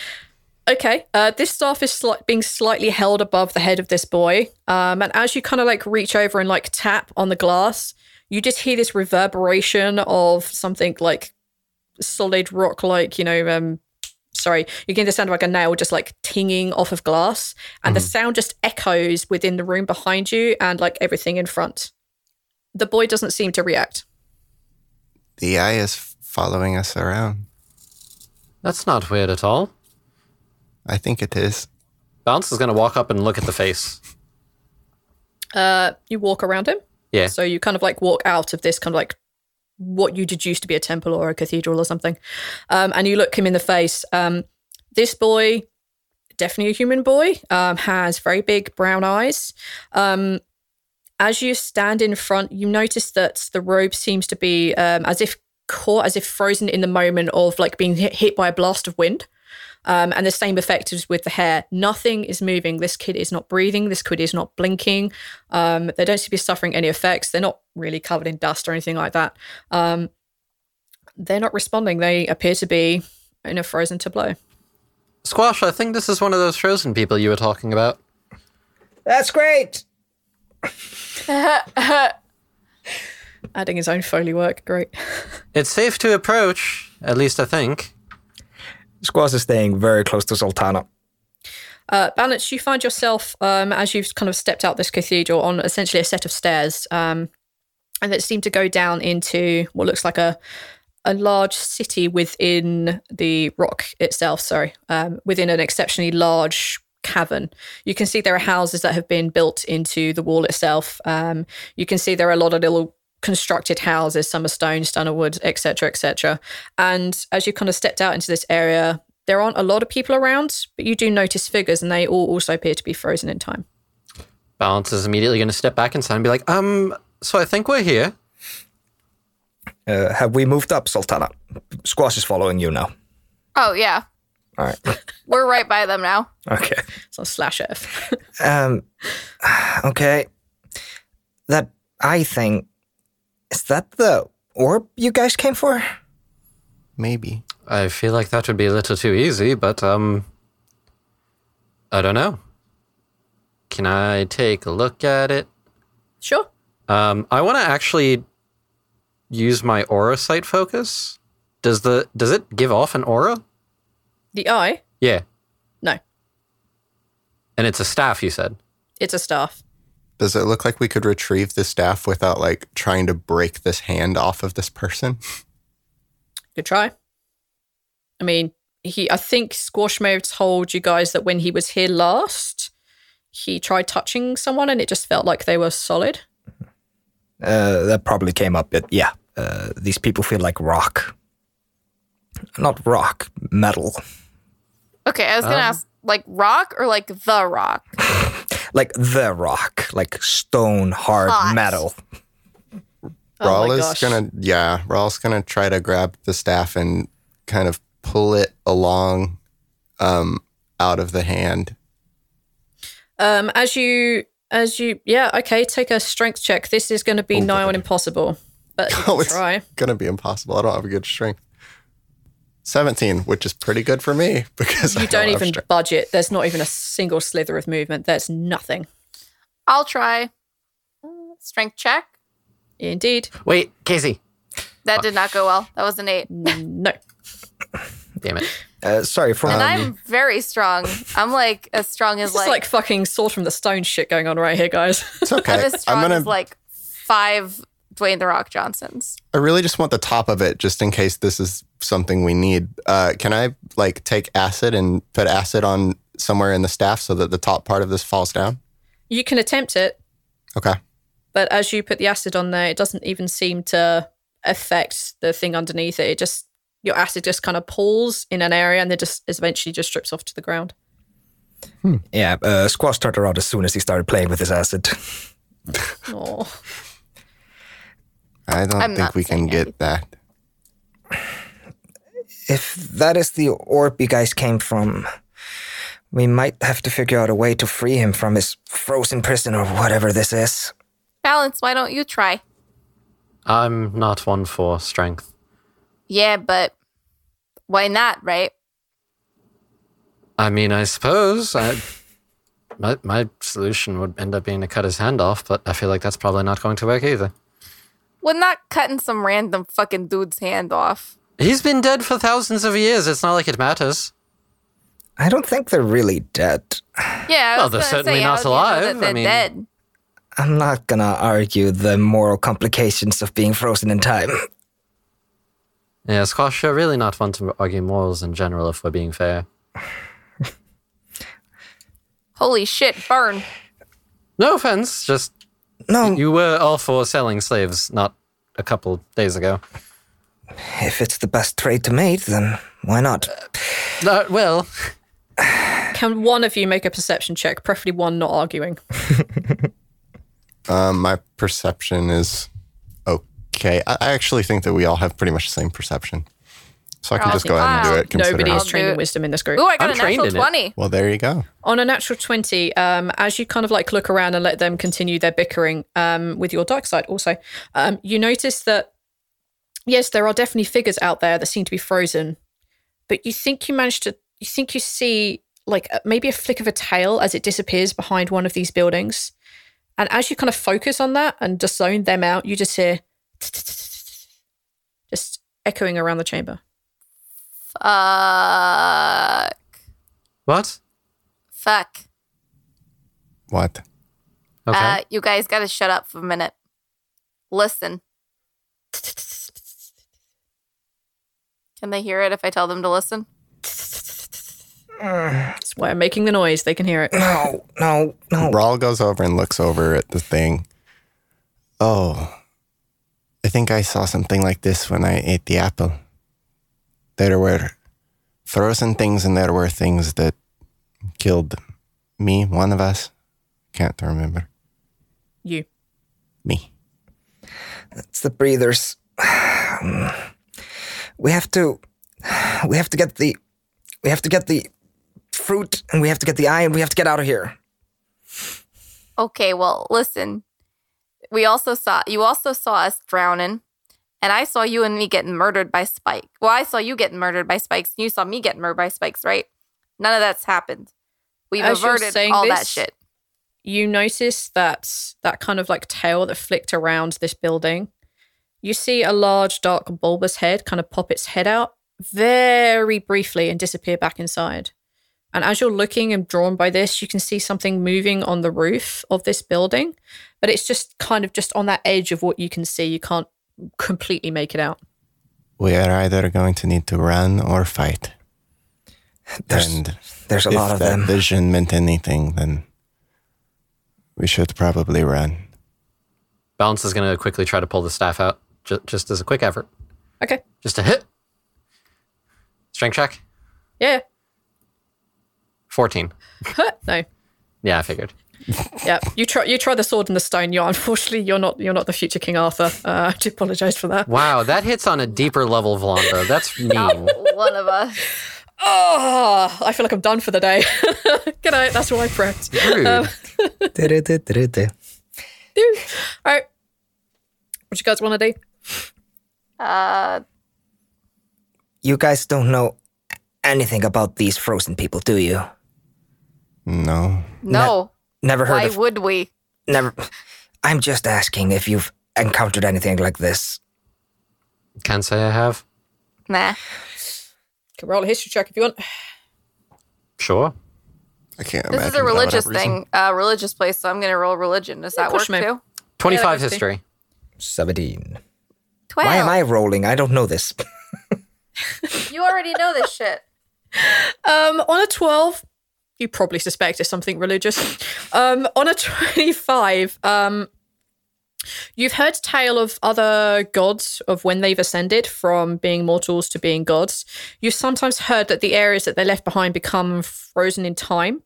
Okay, uh, this staff is sli- being slightly held above the head of this boy. Um, and as you kind of like reach over and like tap on the glass, you just hear this reverberation of something like solid rock, like, you know, um, sorry, you get the sound of like a nail just like tinging off of glass. And the sound just echoes within the room behind you and like everything in front. The boy doesn't seem to react. The eye is following us around. That's not weird at all. I think it is. Bounce is going to walk up and look at the face. Uh, you walk around him. Yeah. So you kind of like walk out of this kind of like what you deduce to be a temple or a cathedral or something. Um, and you look him in the face. Um, this boy, definitely a human boy, um, has very big brown eyes. Um, as you stand in front, you notice that the robe seems to be um, as if caught, as if frozen in the moment of like being hit, hit by a blast of wind. Um, and the same effect is with the hair. Nothing is moving. This kid is not breathing. This kid is not blinking. Um, they don't seem to be suffering any effects. They're not really covered in dust or anything like that. Um, they're not responding. They appear to be in a frozen tableau. Squash, I think this is one of those frozen people you were talking about. That's great. Adding his own foley work. Great. It's safe to approach, at least I think. Squash is staying very close to Zaltanna. Uh, Balance, you find yourself, um, as you've kind of stepped out this cathedral, on essentially a set of stairs, um, and that seem to go down into what looks like a a large city within the rock itself. Sorry, um, within an exceptionally large cavern. You can see there are houses that have been built into the wall itself. Um, you can see there are a lot of little constructed houses. Some are stone, some are wood, etc., etc. And as you kind of stepped out into this area, there aren't a lot of people around, but you do notice figures, and they all also appear to be frozen in time. Balance is immediately going to step back inside and be like, um, so I think we're here. Uh, have we moved up, Zaltanna? Squash is following you now. Oh, yeah. All right. We're right by them now. Okay. So slash F. Um. Okay. That I thing. Is that the orb you guys came for? Maybe. I feel like that would be a little too easy, but, um, I don't know. Can I take a look at it? sure. Um, I want to actually use my aura sight focus. Does the does it give off an aura? The eye? Yeah, No, and it's a staff. You said. it's a staff. Does it look like we could retrieve the staff without like trying to break this hand off of this person? Good try. I mean, he. I think Squash may have told you guys that when he was here last, he tried touching someone, and it just felt like they were solid. Uh, that probably came up. It, yeah, uh, these people feel like rock. Not rock, metal. Okay, I was gonna Um, ask like rock or like the rock. Like the rock, like stone hard Hot. metal. Oh Rhal my is gonna yeah, Rhal's gonna try to grab the staff and kind of pull it along um out of the hand. Um, as you, as you, yeah, okay, take a strength check. This is going to be Oh, nigh on impossible, but you Oh, can it's try. gonna be impossible. I don't have a good strength. 17, which is pretty good for me because I You don't even strength. budget. There's not even a single slither of movement. There's nothing. I'll try. Strength check. Indeed, Wait, Casey. That did not go well. That was an eight. no. Damn it. Uh, sorry, from And I'm very strong. I'm like as strong as This is like, like fucking sword from the stone shit going on right here, guys. It's okay. I'm as strong I'm gonna as like five Dwayne the Rock Johnsons. I really just want the top of it just in case this is something we need. Uh, can I like take acid and put acid on somewhere in the staff so that the top part of this falls down? you can attempt it, Okay. but as you put the acid on there, it doesn't even seem to affect the thing underneath it. It just your acid just kind of pulls in an area and then just eventually just strips off to the ground. yeah, uh, Squash turned around as soon as he started playing with his acid. Oh, I don't I'm think we can saying get that. If that is the orb you guys came from, we might have to figure out a way to free him from his frozen prison or whatever this is. Balance. Why don't you try? I'm not one for strength. Yeah, but why not? Right? I mean, I suppose I, my my solution would end up being to cut his hand off, but I feel like that's probably not going to work either. We're not cutting some random fucking dude's hand off. He's been dead for thousands of years. It's not like it matters. I don't think they're really dead. Yeah, I Well, they're certainly say, not how do you know alive. I they're mean- dead. I'm not gonna argue the moral complications of being frozen in time. Yeah, Squash, you're really not one to argue morals in general, if we're being fair. Holy shit! Burn. No offense, just No, you were all for selling slaves not a couple days ago. if it's the best trade to make, then why not? Uh, well, can one of you make a perception check? Preferably one not arguing. Um, my perception is okay. I, I actually think that we all have pretty much the same perception. So I can just go ahead and do it. Nobody considering- is trained in wisdom in this group. Ooh, I got I'm a trained natural in it. twenty. Well, there you go. On a natural 20, um, as you kind of like look around and let them continue their bickering um, with your dark side also, um, you notice that, yes, there are definitely figures out there that seem to be frozen, but you think you managed to, you think you see like maybe a flick of a tail as it disappears behind one of these buildings. And as you kind of focus on that and just zone them out, you just hear just echoing around the chamber. Fuck. what? Fuck. What? Okay. Uh, you guys got to shut up for a minute. Listen. Can they hear it if I tell them to listen? That's why I'm making the noise. They can hear it. No, no, no. Rhal goes over and looks over at the thing. Oh, I think I saw something like this when I ate the apple. There were frozen things, and there were things that killed me, one of us. Can't remember. You. Me. It's the breathers. We have to. We have to get the. We have to get the fruit, and we have to get the eye, and we have to get out of here. Okay, well, listen. We also saw you also saw us drowning, and I saw you and me getting murdered by Spike. Well, I saw you getting murdered by Spikes, and you saw me getting murdered by Spikes, right? None of that's happened. We've As averted saying all that shit. you notice that that kind of like tail that flicked around this building. You see a large, dark, bulbous head kind of pop its head out very briefly and disappear back inside. And as you're looking and drawn by this, you can see something moving on the roof of this building, but it's just kind of just on that edge of what you can see. You can't completely make it out. We are either going to need to run or fight. There's, and there's a lot of that them. vision meant anything, then we should probably run. Balance is going to quickly try to pull the staff out. Just, just as a quick effort. Okay. Just a hit. Strength check. Yeah. 14. No. Yeah, I figured. Yeah. You try. You try the sword and the stone. You unfortunately you're not. You're not the future King Arthur. Uh, I do apologize for that. Wow, that hits on a deeper level, Volonda. That's mean. One of us. Oh, I feel like I'm done for the day. Good night. That's what I prepped. Rude. All right. What you guys want to do? Uh, You guys don't know anything about these frozen people, do you? No. no. Never heard Why of. would we? never. I'm just asking if you've encountered anything like this. Can't say I have. Nah. Can roll a history check if you want. Sure. I can't This imagine. is a that would have religious reason. thing, uh, religious place, so I'm going to roll religion. Does that push work me. too? 25 goes to- history. Seventeen. 12. Why am I rolling? I don't know this. You already know this shit. Um, on a 12, you probably suspect it's something religious. Um, on a 25, um, you've heard tale of other gods of when they've ascended from being mortals to being gods. You've sometimes heard that the areas that they left behind become frozen in time.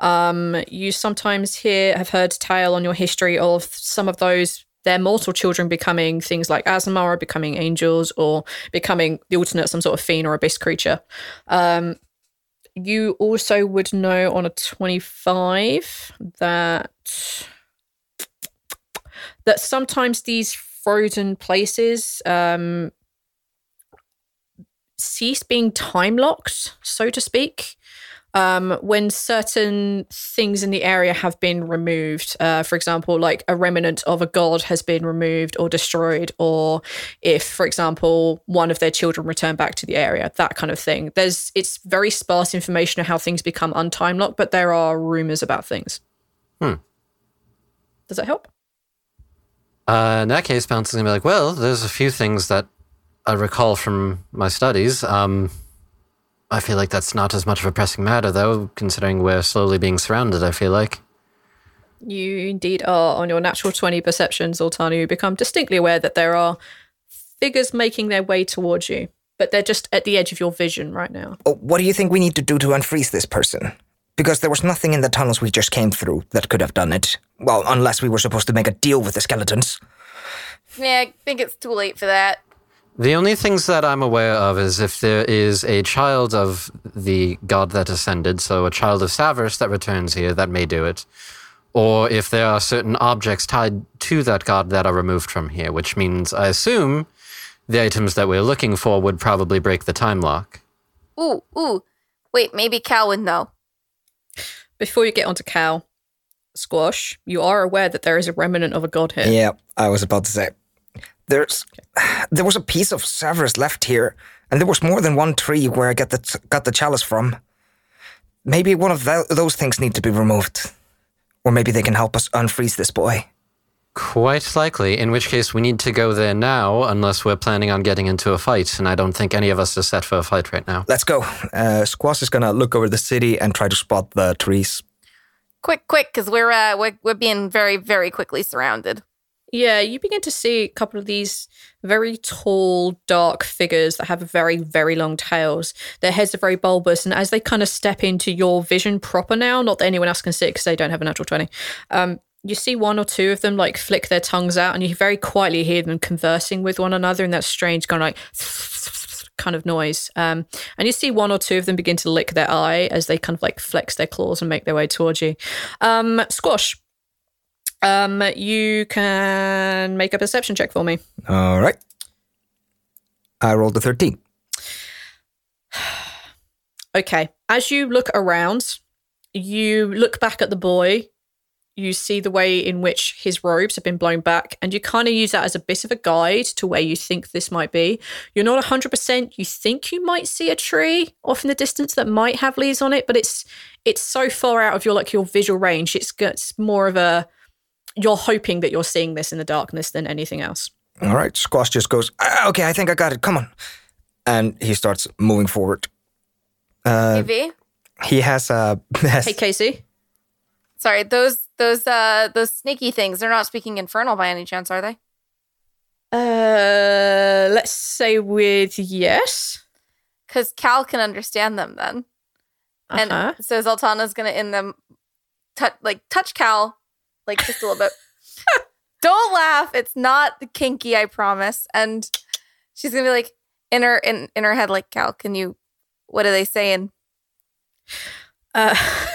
Um, you sometimes hear have heard tale on your history of some of those their mortal children becoming things like Aasimar or becoming angels or becoming the alternate some sort of fiend or abyss creature. Um, you also would know on a 25 that that sometimes these frozen places um, cease being time locked, so to speak um, when certain things in the area have been removed. Uh, for example, like a remnant of a god has been removed or destroyed, or if, for example, one of their children return back to the area, that kind of thing. There's it's very sparse information of how things become untime locked, but there are rumors about things. Hmm. Does that help? Uh, in that case, Bounce is going to be like, well, there's a few things that I recall from my studies. Um, I feel like that's not as much of a pressing matter, though, considering we're slowly being surrounded, I feel like. You indeed are on your natural 20 perceptions, Zaltanna. You become distinctly aware that there are figures making their way towards you, but they're just at the edge of your vision right now. Oh, what do you think we need to do to unfreeze this person? Because there was nothing in the tunnels we just came through that could have done it. Well, unless we were supposed to make a deal with the skeletons. Yeah, I think it's too late for that. The only things that I'm aware of is if there is a child of the god that ascended, so a child of Savras that returns here, that may do it. Or if there are certain objects tied to that god that are removed from here, which means I assume the items that we're looking for would probably break the time lock. Ooh, ooh. Wait, maybe Cal would know. Before you get onto Cal, Squash, you are aware that there is a remnant of a god here. Yeah, I was about to say. There's, there was a piece of Savras left here, and there was more than one tree where I got the got the chalice from. Maybe one of tho- those things need to be removed, or maybe they can help us unfreeze this boy. Quite likely, in which case we need to go there now, unless we're planning on getting into a fight, and I don't think any of us are set for a fight right now. Let's go. Uh, Squash is gonna look over the city and try to spot the trees. Quick, quick, because we're, uh, we're we're being very, very quickly surrounded. Yeah, you begin to see a couple of these very tall, dark figures that have very, very long tails. Their heads are very bulbous, and as they kind of step into your vision proper now, not that anyone else can see it because they don't have a natural 20, um, you see one or two of them like flick their tongues out, and you very quietly hear them conversing with one another in that strange kind of like kind of noise. Um, and you see one or two of them begin to lick their eye as they kind of like flex their claws and make their way towards you. Um, Squash, um, you can make a perception check for me. All right. I rolled a 13. Okay. As you look around, you look back at the boy. You see the way in which his robes have been blown back, and you kind of use that as a bit of a guide to where you think this might be. You're not 100%. You think you might see a tree off in the distance that might have leaves on it, but it's it's so far out of your like your visual range. It's, it's more of a you're hoping that you're seeing this in the darkness than anything else. All right. Squash just goes, "Ah, okay, I think I got it. Come on. And he starts moving forward. Uh, AV? he has a. has- Hey, Casey. Sorry, those those uh those sneaky things, they're not speaking infernal by any chance, are they? Uh, let's say with yes. Because Cal can understand them then. Uh-huh. And so Zaltanna's gonna in them touch like touch Cal, like just a little bit. Don't laugh. It's not kinky, I promise. And she's gonna be like in her in, in her head, like, Cal, can you what are they saying? Uh,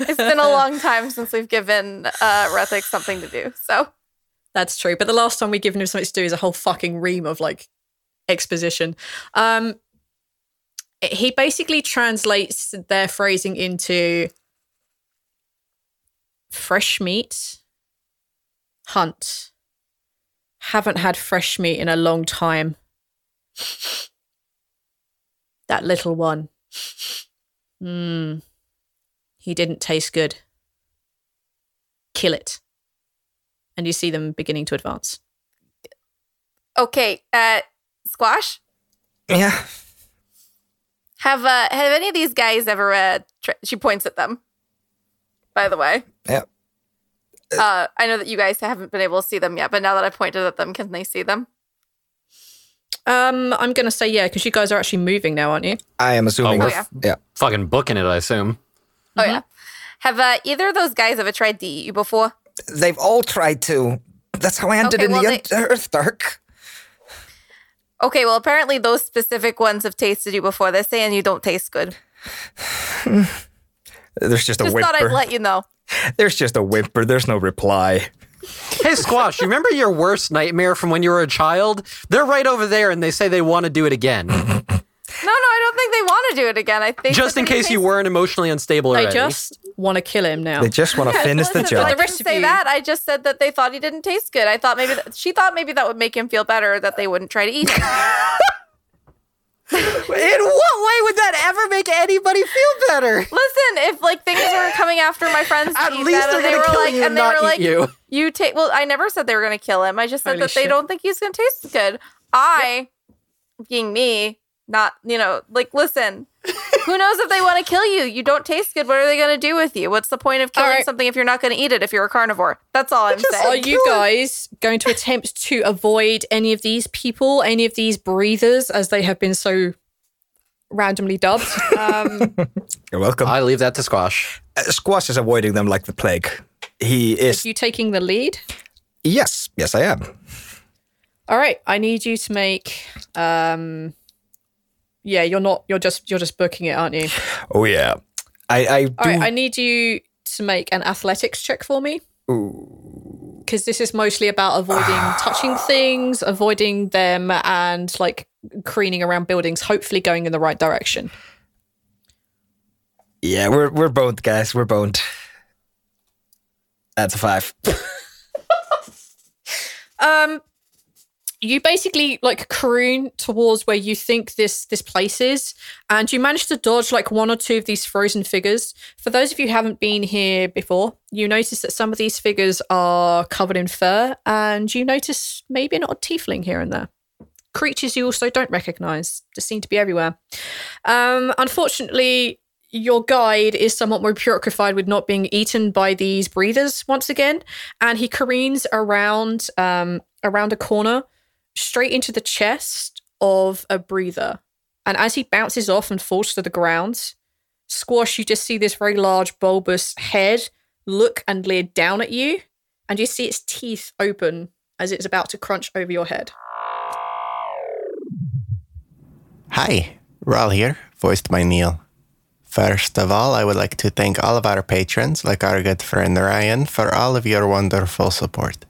It's been a long time since we've given uh Rethik something to do. So That's true. But the last time we've given him something to do is a whole fucking ream of like exposition. Um, he basically translates their phrasing into fresh meat, hunt. Haven't had fresh meat in a long time. That little one. Hmm. He didn't taste good. Kill it. And you see them beginning to advance. okay, uh Squash, Yeah. have uh have any of these guys ever uh tra- she points at them. By the way. Yeah. Uh, I know that you guys haven't been able to see them yet, but now that I pointed at them, can they see them? Um, I'm gonna say yeah, because you guys are actually moving now, aren't you? I am assuming. Oh, if- yeah. yeah. Fucking booking it, I assume. Oh yeah. Have uh, either of those guys ever tried to eat you before? They've all tried to. That's how I ended Okay, in well, the they- Earth Dark. Okay, well apparently those specific ones have tasted you before. They're saying you don't taste good. There's just a Just whimper. thought I'd let you know. There's just a whimper. There's no reply. Hey, Squash, you remember your worst nightmare from when you were a child? They're right over there and they say they want to do it again. No, no, I don't think they want to do it again. I think Just in case you weren't emotionally unstable They already. just want to kill him now. They just want to finish the job. I The didn't rest of say you- that. I just said that they thought he didn't taste good. I thought maybe that, she thought maybe that would make him feel better that they wouldn't try to eat him. In what way would that ever make anybody feel better? Listen, if like things were coming after my friends, At least that, they're and they gonna were kill like, you and they not were like, you. you take. Well, I never said they were going to kill him. I just said Holy that they don't think he's going to taste good. I, being me, not you know, like listen. Who knows if they want to kill you? You don't taste good. What are they going to do with you? What's the point of killing All right. something if you're not going to eat it? If you're a carnivore, that's all I'm Are saying. Are you guys going to attempt to avoid any of these people, any of these breathers, as they have been so randomly dubbed? Um, You're welcome. I leave that to Squash. Uh, Squash is avoiding them like the plague. He is. you taking the lead? Yes, yes, I am. All right, I need you to make. Um, yeah, you're not. You're just. You're just booking it, aren't you? Oh yeah. I I do. All right, I need you to make an athletics check for me. Because this is mostly about avoiding touching things, avoiding them, and like careening around buildings, hopefully going in the right direction. yeah, we're we're boned, guys. We're boned. That's a five. Um, you basically like careen towards where you think this this place is, and you manage to dodge like one or two of these frozen figures. For those of you who haven't been here before, you notice that some of these figures are covered in fur, and you notice maybe an odd tiefling here and there. Creatures you also don't recognize just seem to be everywhere. Um, unfortunately, your guide is somewhat more preoccupied with not being eaten by these breathers once again, and he careens around um, around a corner, straight into the chest of a breather. And as he bounces off and falls to the ground, Squash, you just see this very large bulbous head look and leer down at you, and you see its teeth open as it's about to crunch over your head. Hi, Rhal here, voiced by Neil. First of all, I would like to thank all of our patrons, like our good friend Ryan, for all of your wonderful support.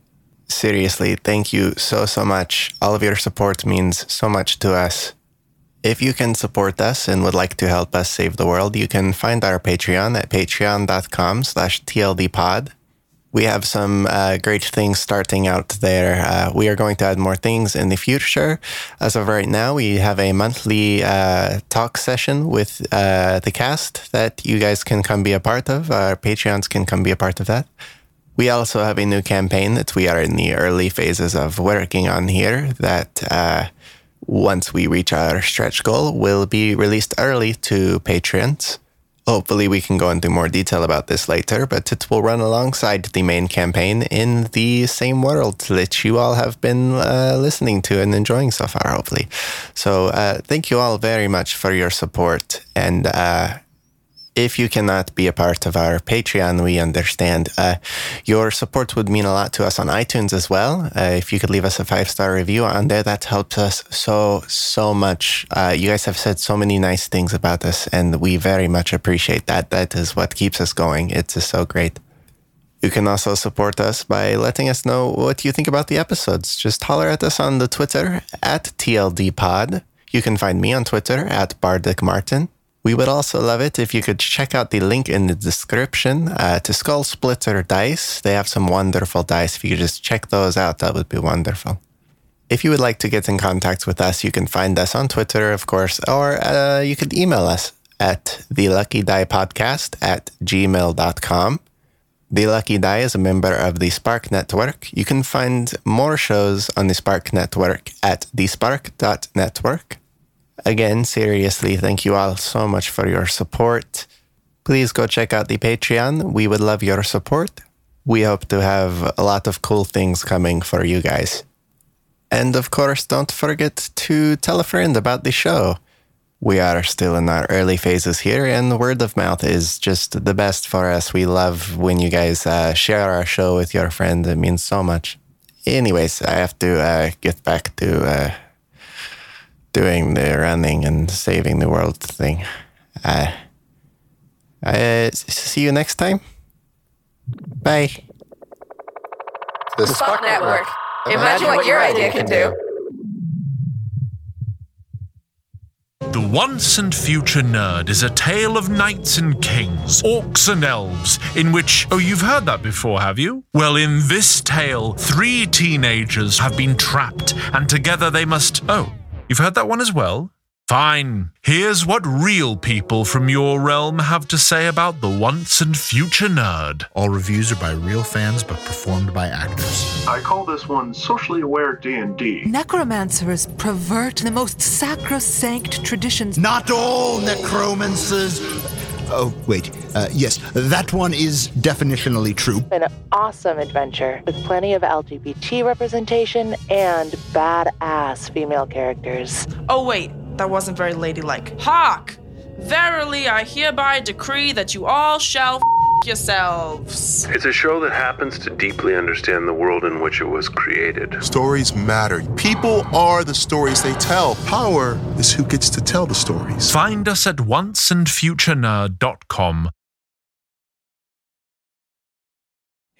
Seriously, thank you so, so much. All of your support means so much to us. If you can support us and would like to help us save the world, you can find our Patreon at patreon.com slash tldpod. We have some uh, great things starting out there. Uh, we are going to add more things in the future. As of right now, we have a monthly uh, talk session with uh, the cast that you guys can come be a part of. Our Patreons can come be a part of that. We also have a new campaign that we are in the early phases of working on here that uh, once we reach our stretch goal will be released early to patrons. Hopefully, we can go into more detail about this later, but it will run alongside the main campaign in the same world that you all have been uh, listening to and enjoying so far, hopefully. So, uh, thank you all very much for your support. And uh, if you cannot be a part of our Patreon, we understand. Uh, your support would mean a lot to us on iTunes as well. Uh, if you could leave us a five star review on there, that helps us so, so much. Uh, you guys have said so many nice things about us, and we very much appreciate that. That is what keeps us going. It's just so great. You can also support us by letting us know what you think about the episodes. Just holler at us on the Twitter at TLDpod. You can find me on Twitter at Bardic Martin. We would also love it if you could check out the link in the description uh, to Skullsplitter Dice. They have some wonderful dice. If you could just check those out, that would be wonderful. If you would like to get in contact with us, you can find us on Twitter, of course, or uh, you could email us at the Lucky Die Podcast at gmail.com. The Lucky Die is a member of the Spark Network. You can find more shows on the Spark Network at thespark.network. Again, seriously, thank you all so much for your support. Please go check out the Patreon. We would love your support. We hope to have a lot of cool things coming for you guys. And of course, don't forget to tell a friend about the show. We are still in our early phases here, and word of mouth is just the best for us. We love when you guys uh, share our show with your friend. It means so much. Anyways, I have to uh, get back to uh, doing the running and saving the world thing. Uh, I see you next time. Bye. The Spark Network. Imagine what your idea can do. The Once and Future Nerd is a tale of knights and kings, orcs and elves, in which. Oh, you've heard that before, have you? Well, in this tale, three teenagers have been trapped, and together they must. Oh, you've heard that one as well? Fine. Here's what real people from your realm have to say about the Once and Future Nerd. All reviews are by real fans but performed by actors. I call this one socially aware D&D. Necromancers pervert the most sacrosanct traditions. Not all necromancers. Oh, wait. Uh, yes, that one is definitionally true. An awesome adventure with plenty of LGBT representation and badass female characters. Oh, wait, that wasn't very ladylike. Hark! Verily, I hereby decree that you all shall f- yourselves. It's a show that happens to deeply understand the world in which it was created. Stories matter. People are the stories they tell. Power is who gets to tell the stories. Find us at onceandfuturenerd.com.